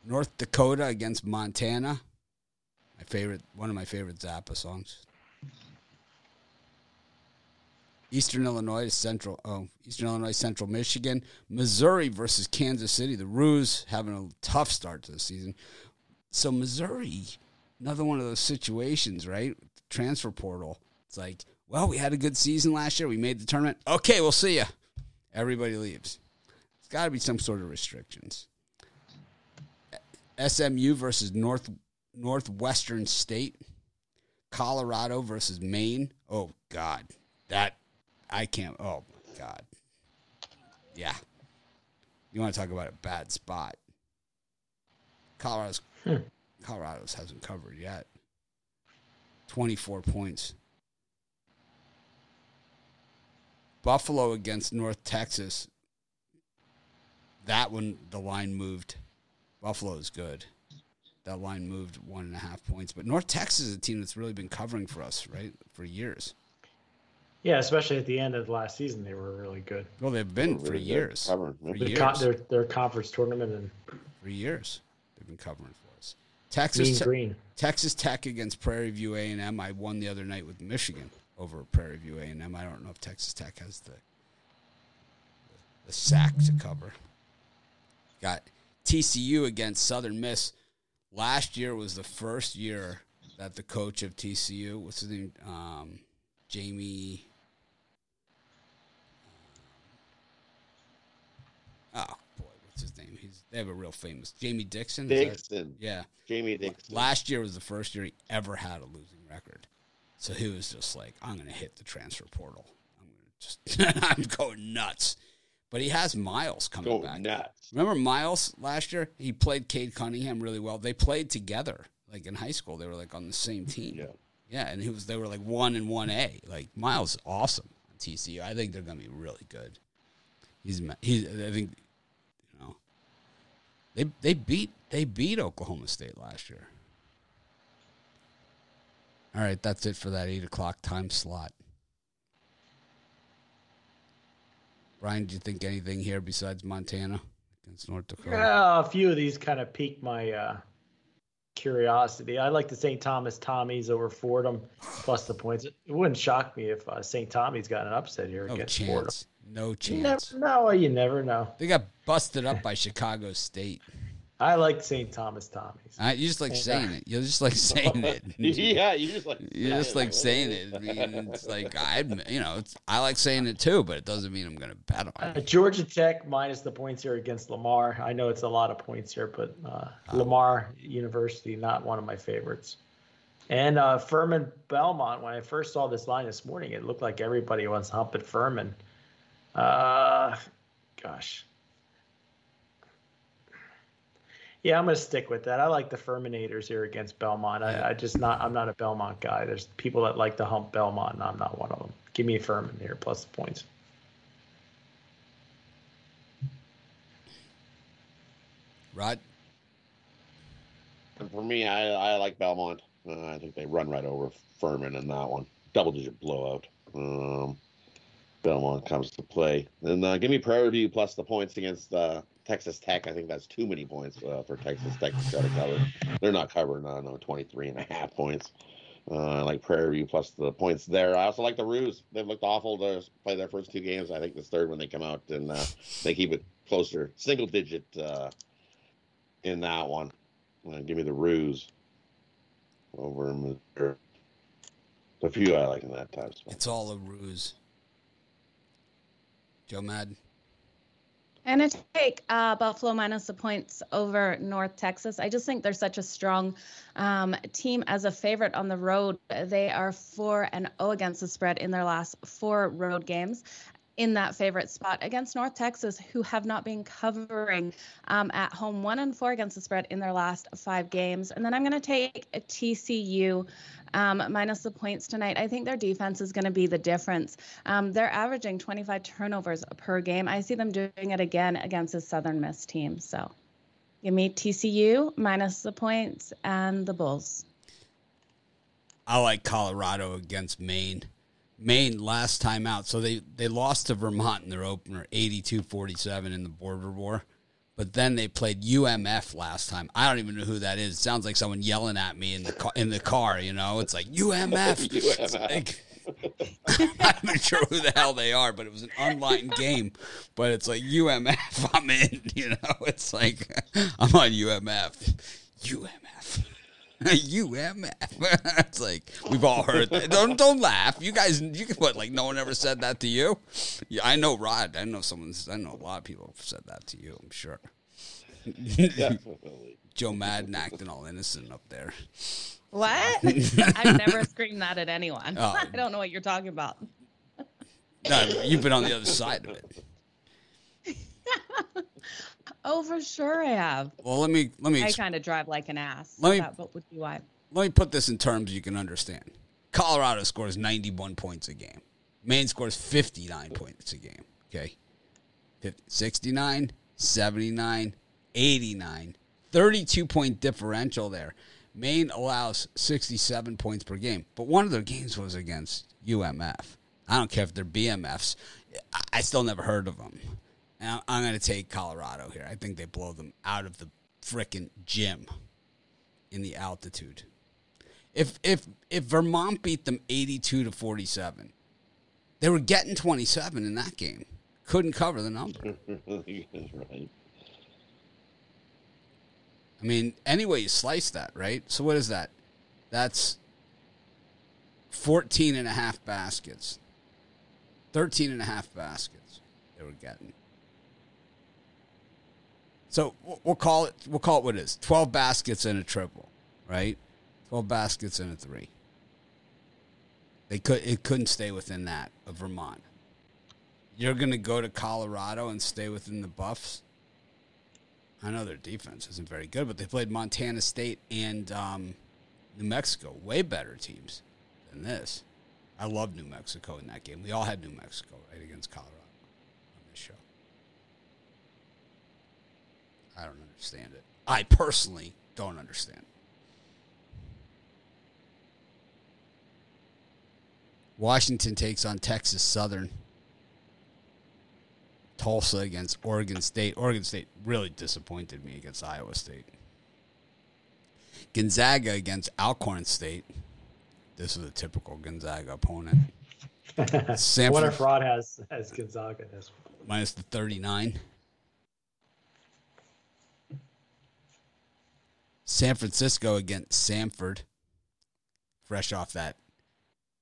North Dakota against Montana. My favorite, one of my favorite Zappa songs. Eastern Illinois to Central. Oh, Eastern Illinois, Central Michigan, Missouri versus Kansas City. The Roos having a tough start to the season. So Missouri, another one of those situations, right? Transfer portal. It's like, well, we had a good season last year. We made the tournament. Okay, we'll see you. Everybody leaves. It's got to be some sort of restrictions. SMU versus North Northwestern State. Colorado versus Maine. Oh God, that I can't. Oh my God. Yeah. You want to talk about a bad spot? Colorado's hmm. Colorado's hasn't covered yet. Twenty four points. Buffalo against North Texas. That one, the line moved. Buffalo is good. That line moved one and a half points. But North Texas is a team that's really been covering for us, right, for years. Yeah, especially at the end of last season, they were really good. Well, they've been for Really years. covering. For Their, years. con- their, their conference tournament and For years, they've been covering for us. Texas, Te- Green. Texas Tech against Prairie View A and M. I won the other night with Michigan over Prairie View A and M. I don't know if Texas Tech has the the sack to cover. Got TCU against Southern Miss. Last year was the first year that the coach of TCU, what's his name, um, Jamie. Oh boy, what's his name? He's they have a real famous Jamie Dixon. is that- Dixon. yeah. Jamie Dixon. Last year was the first year he ever had a losing record. So he was just like, I'm going to hit the transfer portal. I'm going to just, I'm going nuts. But he has Miles coming Go back. nuts. Remember Miles last year? He played Cade Cunningham really well. They played together, like in high school. They were like on the same team. Yeah. Yeah, and he was. They were like one and one A. Like Miles, awesome on TCU. I think they're going to be really good. He's. He's. I think. They they beat they beat Oklahoma State last year. All right, that's it for that eight o'clock time slot. Brian, do you think anything here besides Montana against North Dakota? Yeah, a few of these kind of piqued my uh, curiosity. I like the St. Thomas Tommies over Fordham plus the points. It wouldn't shock me if uh, St. Tommy's got an upset here No against Fordham. chance. No You chance. never know. You never know. They got busted up by Chicago State. I like St. Thomas Tommy's. I, you just like saying it. You're just like saying it. yeah, you just like You just like saying it. I mean, it's like I, you know, it's, I like saying it too, but it doesn't mean I'm going to bet on Uh, it. Georgia Tech minus the points here against Lamar. I know it's a lot of points here, but uh, Lamar University not one of my favorites. And uh, Furman Belmont. When I first saw this line this morning, it looked like everybody wants was humping Furman. Uh, gosh. Yeah, I'm gonna stick with that. I like the Furminators here against Belmont. I, I just not. I'm not a Belmont guy. There's people that like to hump Belmont, and I'm not one of them. Give me a Furman here plus the points. Rod, And for me, I, I like Belmont. Uh, I think they run right over Furman in that one. Double digit blowout. Um, Belmont comes to play. And uh, give me Prairie View plus the points against uh, Texas Tech. I think that's too many points uh, for Texas Tech to try to cover. They're not covering, I don't know, 23 and a half points. Uh, like Prairie View plus the points there. I also like the Roos. They've looked awful to play their first two games. I think this third one they come out and uh, they keep it closer, single digit uh, in that one. Uh, give me the Roos over Missouri. A few I like in that time spot. it's all a ruse. Joe Madden. I'm to take uh, Buffalo minus the points over North Texas. I just think they're such a strong um, team as a favorite on the road. They are 4 and 0 against the spread in their last four road games. In that favorite spot against North Texas, who have not been covering um, at home, one and four against the spread in their last five games. And then I'm going to take a TCU um, minus the points tonight. I think their defense is going to be the difference. Um, they're averaging 25 turnovers per game. I see them doing it again against a Southern Miss team. So Give me TCU minus the points and the Bulls. I like Colorado against Maine. Maine last time out, so they they lost to Vermont in their opener, 82-47 in the border war. But then they played UMF last time. I don't even know who that is. It sounds like someone yelling at me in the car, in the car. You know, it's like UMF. It's like- I'm not sure who the hell they are, but it was an online game. But it's like UMF. I'm in. You know, it's like I'm on UMF. UMF. UMF. it's like we've all heard that. Don't don't laugh. You guys, you can what? Like no one ever said that to you. Yeah, I know Rod. I know someone's. I know a lot of people have said that to you. I'm sure. Definitely. Joe Madden acting all innocent up there. What? I've never screamed that at anyone. Oh. I don't know what you're talking about. No, you've been on the other side of it. Oh, for sure I have. Well, let me let me I kind of drive like an ass. Let me- that would be why. let me put this in terms you can understand. Colorado scores 91 points a game. Maine scores 59 points a game. Okay. 50, 69, 79, 89. 32 point differential there. Maine allows 67 points per game, but one of their games was against UMF. I don't care if they're BMFs. I still never heard of them. I'm- going to take Colorado here. I think they blow them out of the frickin' gym in the altitude. If if if Vermont beat them 82 to 47, they were getting 27 in that game. Couldn't cover the number. Right. I mean, any way you slice that, right? So what is that? That's 14 and a half baskets. 13 and a half baskets they were getting. So we'll- call it we'll call it what it is. 12 baskets and a triple, right? 12 baskets and a 3. They could it couldn't stay within that of Vermont. You're to go to Colorado and stay within the Buffs? I know their defense isn't very good, but they played Montana State and um, New Mexico, way better teams than this. I love New Mexico in that game. We all had New Mexico right against Colorado on this show. I don't understand it. I personally don't understand. Washington takes on Texas Southern. Tulsa against Oregon State. Oregon State really disappointed me against Iowa State. Gonzaga against Alcorn State. This is a typical Gonzaga opponent. What a fraud has has Gonzaga this minus the 39. San Francisco against Samford. Fresh off that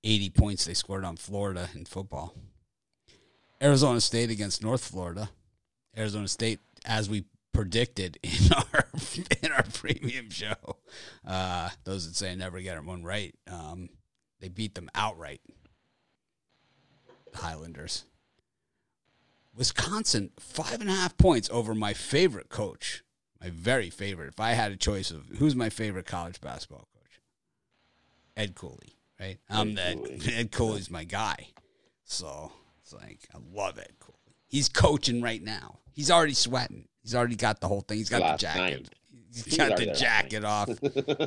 80 points they scored on Florida in football. Arizona State against North Florida. Arizona State, as we predicted in our in our premium show, uh, those that say never get one right, um, they beat them outright. The Highlanders. Wisconsin, five and a half points over my favorite coach. My very favorite. If I had a choice of who's my favorite college basketball coach, Ed Cooley, right? I'm Ed Ed, Cooley. Ed Cooley's my guy. So it's like, I love Ed Cooley. He's coaching right now. He's already sweating. He's already got the whole thing. He's got Last the jacket. night. He's He got the already there last jacket off.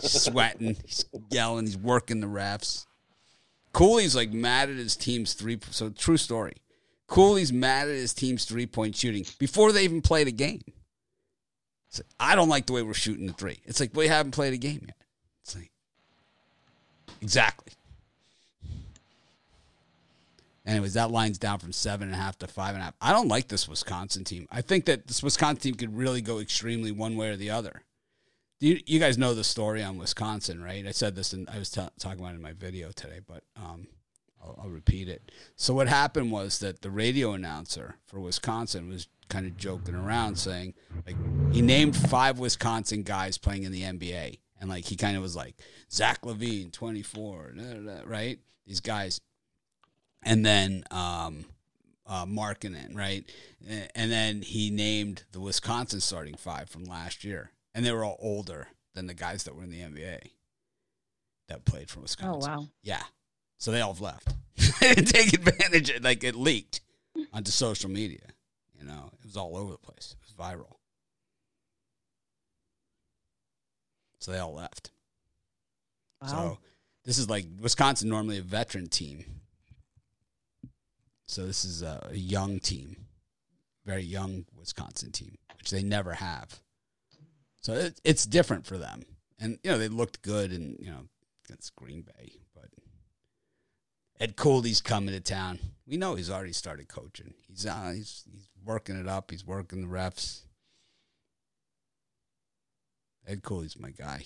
He's sweating. He's yelling. He's working the refs. Cooley's like mad at his team's three. So true story. Cooley's mad at his team's three point shooting before they even played a game. It's like, I don't like the way we're shooting the three. It's like we haven't played a game yet. It's like exactly. Anyways, that line's down from seven and a half to five and a half. I don't like this Wisconsin team. I think that this Wisconsin team could really go extremely one way or the other. You, you guys know the story on Wisconsin, right? I said this and I was t- talking about it in my video today, but um, I'll, I'll repeat it. So what happened was that the radio announcer for Wisconsin was kind of joking around, saying like he named five Wisconsin guys playing in the NBA, and like he kind of was like Zach LaVine, twenty four, right? These guys, and then um, uh, Markkanen, right? And then he named the Wisconsin starting five from last year, and they were all older than the guys that were in the NBA that played for Wisconsin. Oh wow. Yeah. So they all have left. they didn't take advantage of like it leaked onto social media. You know, it was all over the place. It was viral. so they all left. Wow. So this is like Wisconsin normally a veteran team. So this is a, a young team, very young Wisconsin team, which they never have. So it, it's different for them, and you know they looked good, and you know against Green Bay, Ed Cooley's coming to town. We know he's already started coaching. He's uh, he's he's working it up. He's working the refs. Ed Cooley's my guy.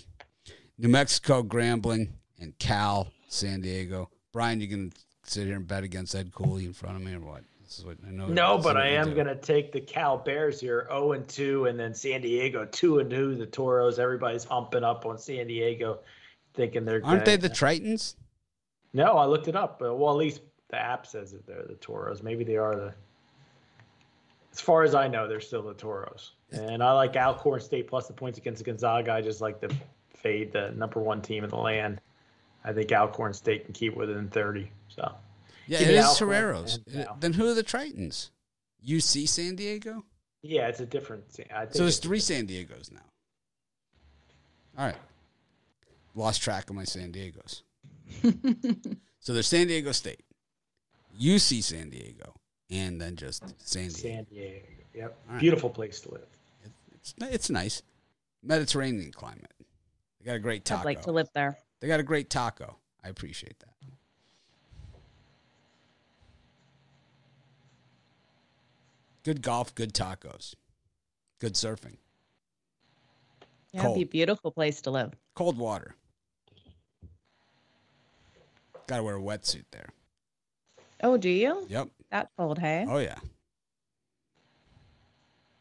New Mexico, Grambling, and Cal, San Diego. Brian, you can sit here and bet against Ed Cooley in front of me or what? This is what I know. No, but I am gonna take the Cal Bears here, 0 and 2, and then San Diego 2 and 2. The Toros, everybody's humping up on San Diego, thinking they're Aren't gonna, they the Tritons? No, I looked it up. Uh, well, at least the app says that they're the Toros. Maybe they are the. As far as I know, they're still the Toros. And I like Alcorn State plus the points against Gonzaga. I just like to fade the number one team in the land. I think Alcorn State can keep within 30. So Yeah, it Alcorn Toreros. Then who are the Tritons? UC San Diego? yeah, it's a different. I think So there's it's- three San Diegos now. All right. Lost track of my San Diegos. so there's San Diego State, UC San Diego, and then just San Diego. San Diego. Yep. All right. Beautiful place to live. It's, it's nice. Mediterranean climate. They got a great taco. I'd like to live there. They got a great taco. I appreciate that. Good golf, good tacos, good surfing, Yeah, it'd be a beautiful place to live. cold water. Got to wear a wetsuit there. Oh, do you? Yep. That cold, hey? Oh yeah.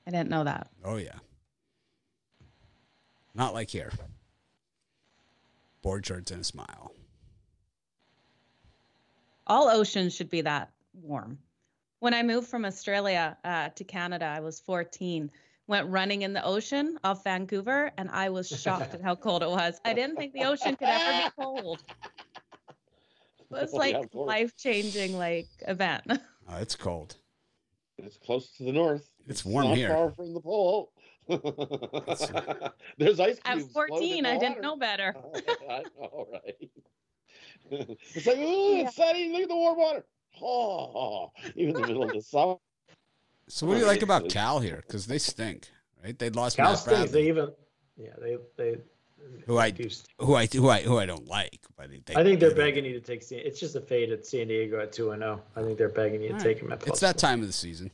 I didn't know that. Oh yeah. Not like here. Board shorts and a smile. All oceans should be that warm. When I moved from Australia uh, to Canada, I was 14. Went running in the ocean off Vancouver, and I was shocked at how cold it was. I didn't think the ocean could ever be cold. It was Oh, yeah, like life changing like event. Oh, it's cold. It's close to the north. It's warm not here. Far from the pole. There's ice At cubes. floating 14, in the I didn't know better. I know, right? it's like, oh, it's sunny. Look at the warm water. Oh, even in the middle of the summer. So what do you like about Cal here? Because they stink, right? They lost Cal Matt State, Bradley, they even, yeah, they they. Who I do who I who I who I don't like, but they, I think they're they- begging you to take. San- It's just a fade at San Diego at two and zero. I think they're begging you to All take right. them at It's that time of the season.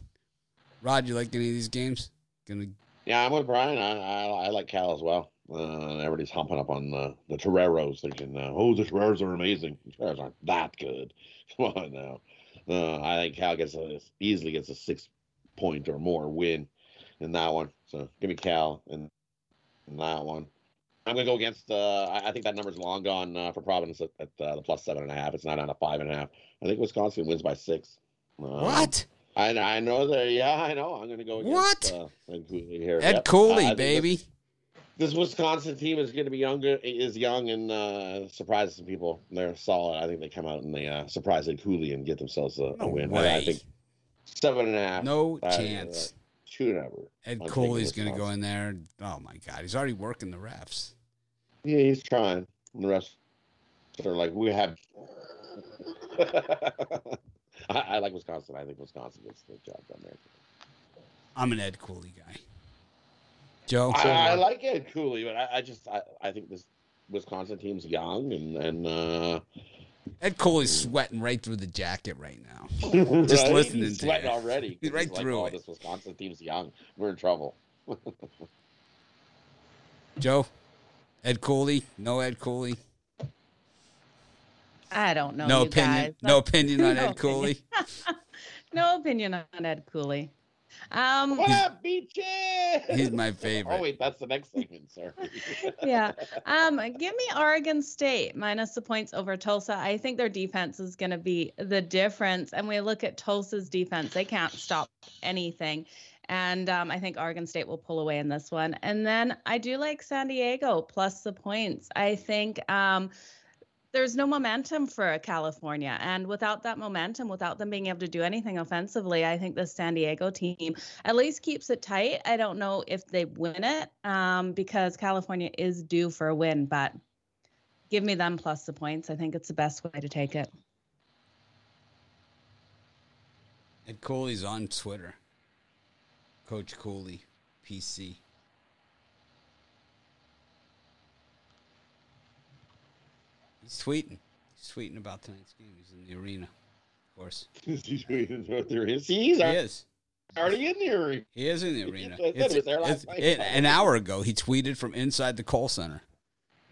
Rod, you like any of these games? Gonna Yeah, I'm with Brian. I, I, I like Cal as well. Uh, everybody's humping up on uh, the Toreros, thinking, uh, "Oh, the Toreros are amazing." The Toreros aren't that good. Come on now. Uh, I think Cal gets a, easily gets a six point or more win in that one. So give me Cal in, in that one. I'm gonna go against. Uh, I, think that number's long gone uh, for Providence at, at uh, the plus seven and a half. It's not on a five and a half. I think Wisconsin wins by six. Um, what? I I know that. Yeah, I know. I'm gonna go against What? Uh, Ed Cooley here. Ed Yep. Cooley, baby. This, this Wisconsin team is going to be younger, is young and uh, surprises some people. They're solid. I think they come out and they uh, surprise Ed Cooley and get themselves a, a No win. I, I think seven and a half. No uh, chance. Two number. Ed I'm Cooley's gonna go in there. Oh my God, he's already working the refs. Yeah, he's trying. And the rest are like we have. I, I like Wisconsin. I think Wisconsin gets the job done there. I'm an Ed Cooley guy. Joe, I, I like Ed Cooley, but I, I just I, I think this Wisconsin team's young and and uh, Ed Cooley's sweating right through the jacket right now. just listening listening to he's sweating you. already. Right like, through oh, it. This Wisconsin team's young. We're in trouble. Joe, Ed Cooley, no Ed Cooley, I don't know. no you opinion, guys. no opinion on No Ed Cooley. no opinion on Ed Cooley. Um, What up, beaches? He's my favorite. Oh wait, that's the next segment. Sorry. yeah. Um, give me Oregon State minus the points over Tulsa. I think their defense is going to be the difference. And we look at Tulsa's defense; they can't stop anything. And um, I think Oregon State will pull away in this one. And then I do like San Diego plus the points. I think um, there's no momentum for California. And without that momentum, without them being able to do anything offensively, I think the San Diego team at least keeps it tight. I don't know if they win it um, because California is due for a win, but give me them plus the points. I think it's the best way to take it. Ed Cooley's on Twitter. Coach Cooley, PC. He's tweeting. He's tweeting about tonight's game. He's in the arena, of course. He's tweeting what there is. See, he's He already is. already in there. He is in the arena. It's- it was there last it's- it- an hour ago, he tweeted from inside the Kohl Center.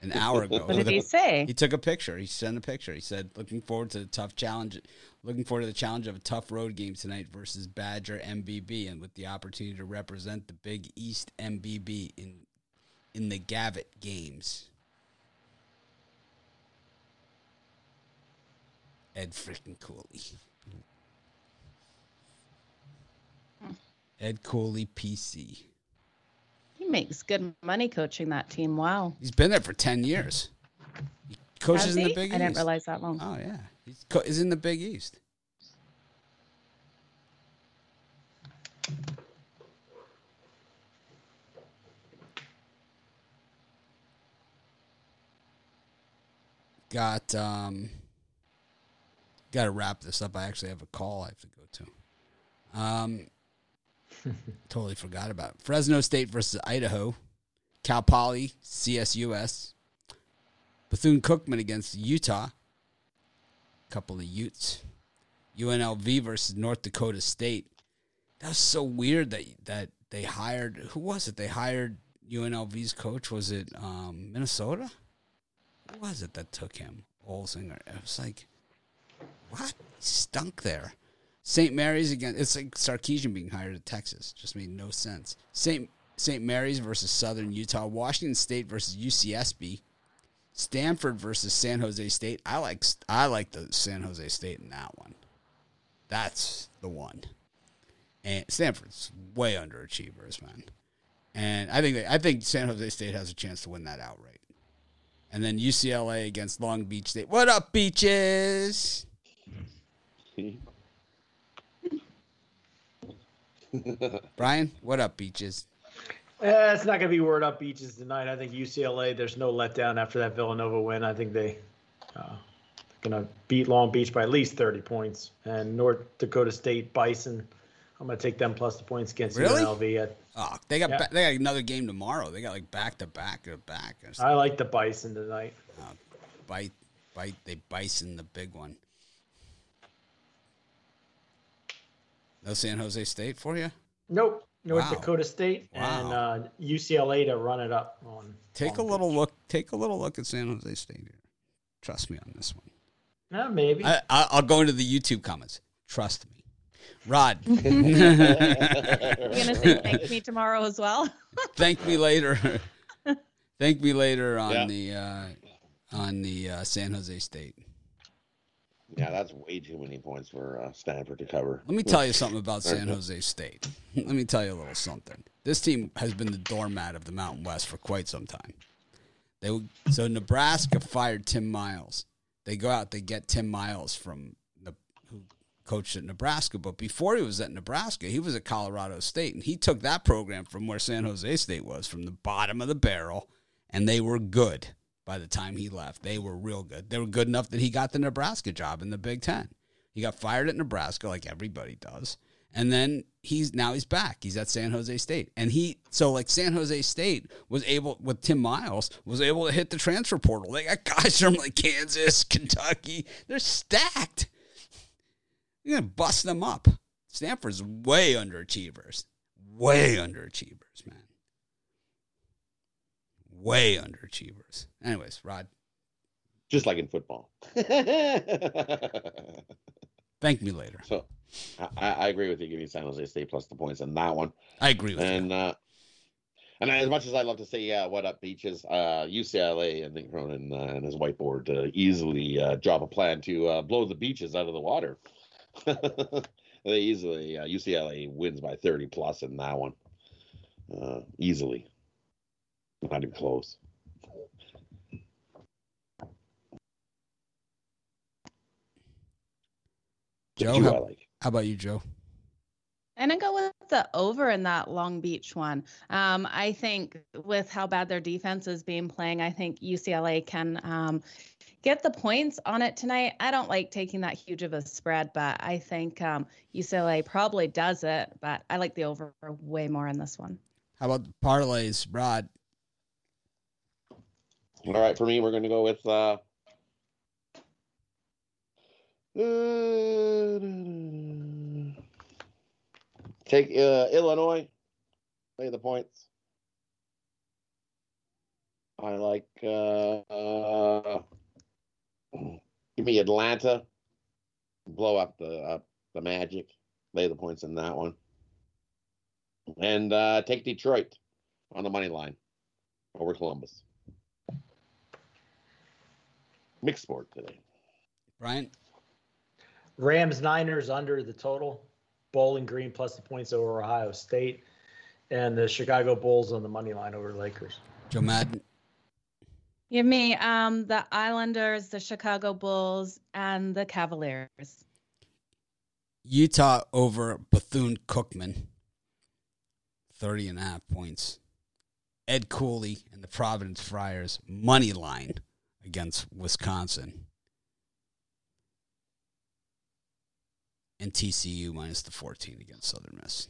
An hour ago. What did with a- he say? He took a picture. He sent a picture. He said, "Looking forward to the tough challenge. Looking forward to the challenge of a tough road game tonight versus Badger MBB, and with the opportunity to represent the Big East MBB in in the Gavitt games." Ed freaking Cooley. Ed Cooley, PC. He makes good money coaching that team. Wow. He's been there for ten years. He coaches in the he? Big I didn't realize that long. Oh yeah, he's is in the Big East. Got um. Got to wrap this up. I actually have a call I have to go to. Um, totally forgot about it. Fresno State versus Idaho. Cal Poly, CSUS. Bethune Cookman against Utah. Couple of Utes. UNLV versus North Dakota State. That was so weird that that they hired who was it? They hired UNLV's coach. Was it um, Minnesota? Who was it that took him? Olsinger. It was like, what? He stunk there. St. Mary's again. It's like Sarkisian being hired at Texas. Just made no sense. St. St. Mary's versus Southern Utah. Washington State versus UCSB. Stanford versus San Jose State. I like I like the San Jose State in that one. That's the one. And Stanford's way underachievers, man. And I think they, I think San Jose State has a chance to win that outright. And then UCLA against Long Beach State. What up, beaches? Brian, what up, beaches? Eh, it's not going to be word up beaches tonight. I think UCLA. There's no letdown after that Villanova win. I think they uh, going to beat Long Beach by at least 30 points. And North Dakota State Bison. I'm going to take them plus the points against Really? UNLV. At, Oh, they got Yeah. ba- they got another game tomorrow. They got like back to back to back. I like the Bison tonight. bite, bite. They bison the big one. No San Jose State for you. Nope. North Wow. Dakota State and uh, UCLA to run it up on. Take a little Beach. look. Take a little look at San Jose State here. Trust me on this one. Yeah, maybe. I, I, I'll go into the YouTube comments. Trust me, Rod. You're gonna say thank me tomorrow as well? thank me later. thank me later on Yeah. the uh, on the uh, San Jose State. Yeah, that's way too many points for uh, Stanford to cover. Let me tell you something about San Jose State. Let me tell you a little something. This team has been the doormat of the Mountain West for quite some time. They so Nebraska fired Tim Miles. They go out, they get Tim Miles from the who coached at Nebraska, but before he was at Nebraska, he was at Colorado State, and he took that program from where San Jose State was, from the bottom of the barrel, and they were good by the time he left. They were real good. They were good enough that he got the Nebraska job in the Big Ten. He got fired at Nebraska, like everybody does, and then he's now he's back. He's at San Jose State, and he so like San Jose State was able with Tim Miles was able to hit the transfer portal. They got guys from like Kansas, Kentucky. They're stacked. You're gonna bust them up. Stanford's way underachievers, way underachievers, man. Way underachievers. Anyways, Rod, Just like in football. thank me later. so I, I agree with you giving San Jose State plus the points in that one. I agree with you. And uh, and as much as I love to say, yeah, what up, beaches? Uh, UCLA, I think Cronin uh, and his whiteboard uh, easily uh, drop a plan to uh, blow the beaches out of the water. they easily uh, UCLA wins by thirty plus in that one, uh, easily. Not even close. Joe, Two I how, like. how about you, Joe? And I'm gonna go with the over in that Long Beach one. Um, I think with how bad their defense is being playing, I think UCLA can um, get the points on it tonight. I don't like taking that huge of a spread, but I think um, UCLA probably does it. But I like the over way more in this one. How about the parlays, Rod? All right, for me, we're going to go with uh, take uh, Illinois, play the points. I like uh, uh, give me Atlanta, blow up the up the Magic, lay the points in that one, and uh, take Detroit on the money line over Columbus. Mixed sport today. Brian? Rams Niners under the total. Bowling Green plus the points over Ohio State, and the Chicago Bulls on the money line over Lakers. Joe Madden? Give me um, the Islanders, the Chicago Bulls, and the Cavaliers. Utah over Bethune Cookman. 30 and a half points. Ed Cooley and the Providence Friars money line against Wisconsin. And TCU minus the 14 against Southern Miss.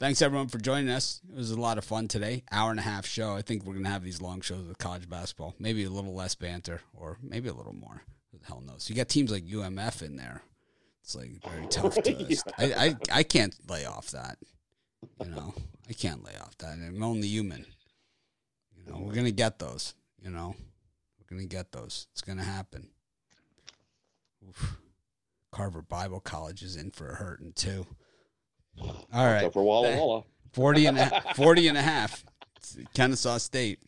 Thanks everyone for joining us. It was a lot of fun today. Hour and a half show. I think we're gonna have these long shows with college basketball. Maybe a little less banter, or maybe a little more. Who the hell knows? You got teams like UMF in there. It's like very tough to. I, I I can't lay off that. You know, I can't lay off that. I'm only human. You know, we're gonna get those. You know, we're gonna get those. It's gonna happen. Oof. Carver Bible College is in for a hurting too. All right. So for Walla Walla. 40 and a, 40 and a half. It's Kennesaw State.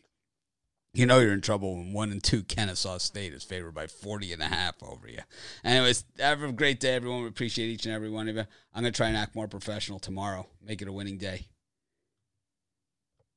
You know you're in trouble when one and two Kennesaw State is favored by 40 and a half over you. Anyways, have a great day, everyone. We appreciate each and every one of you. I'm going to try and act more professional tomorrow. Make it a winning day.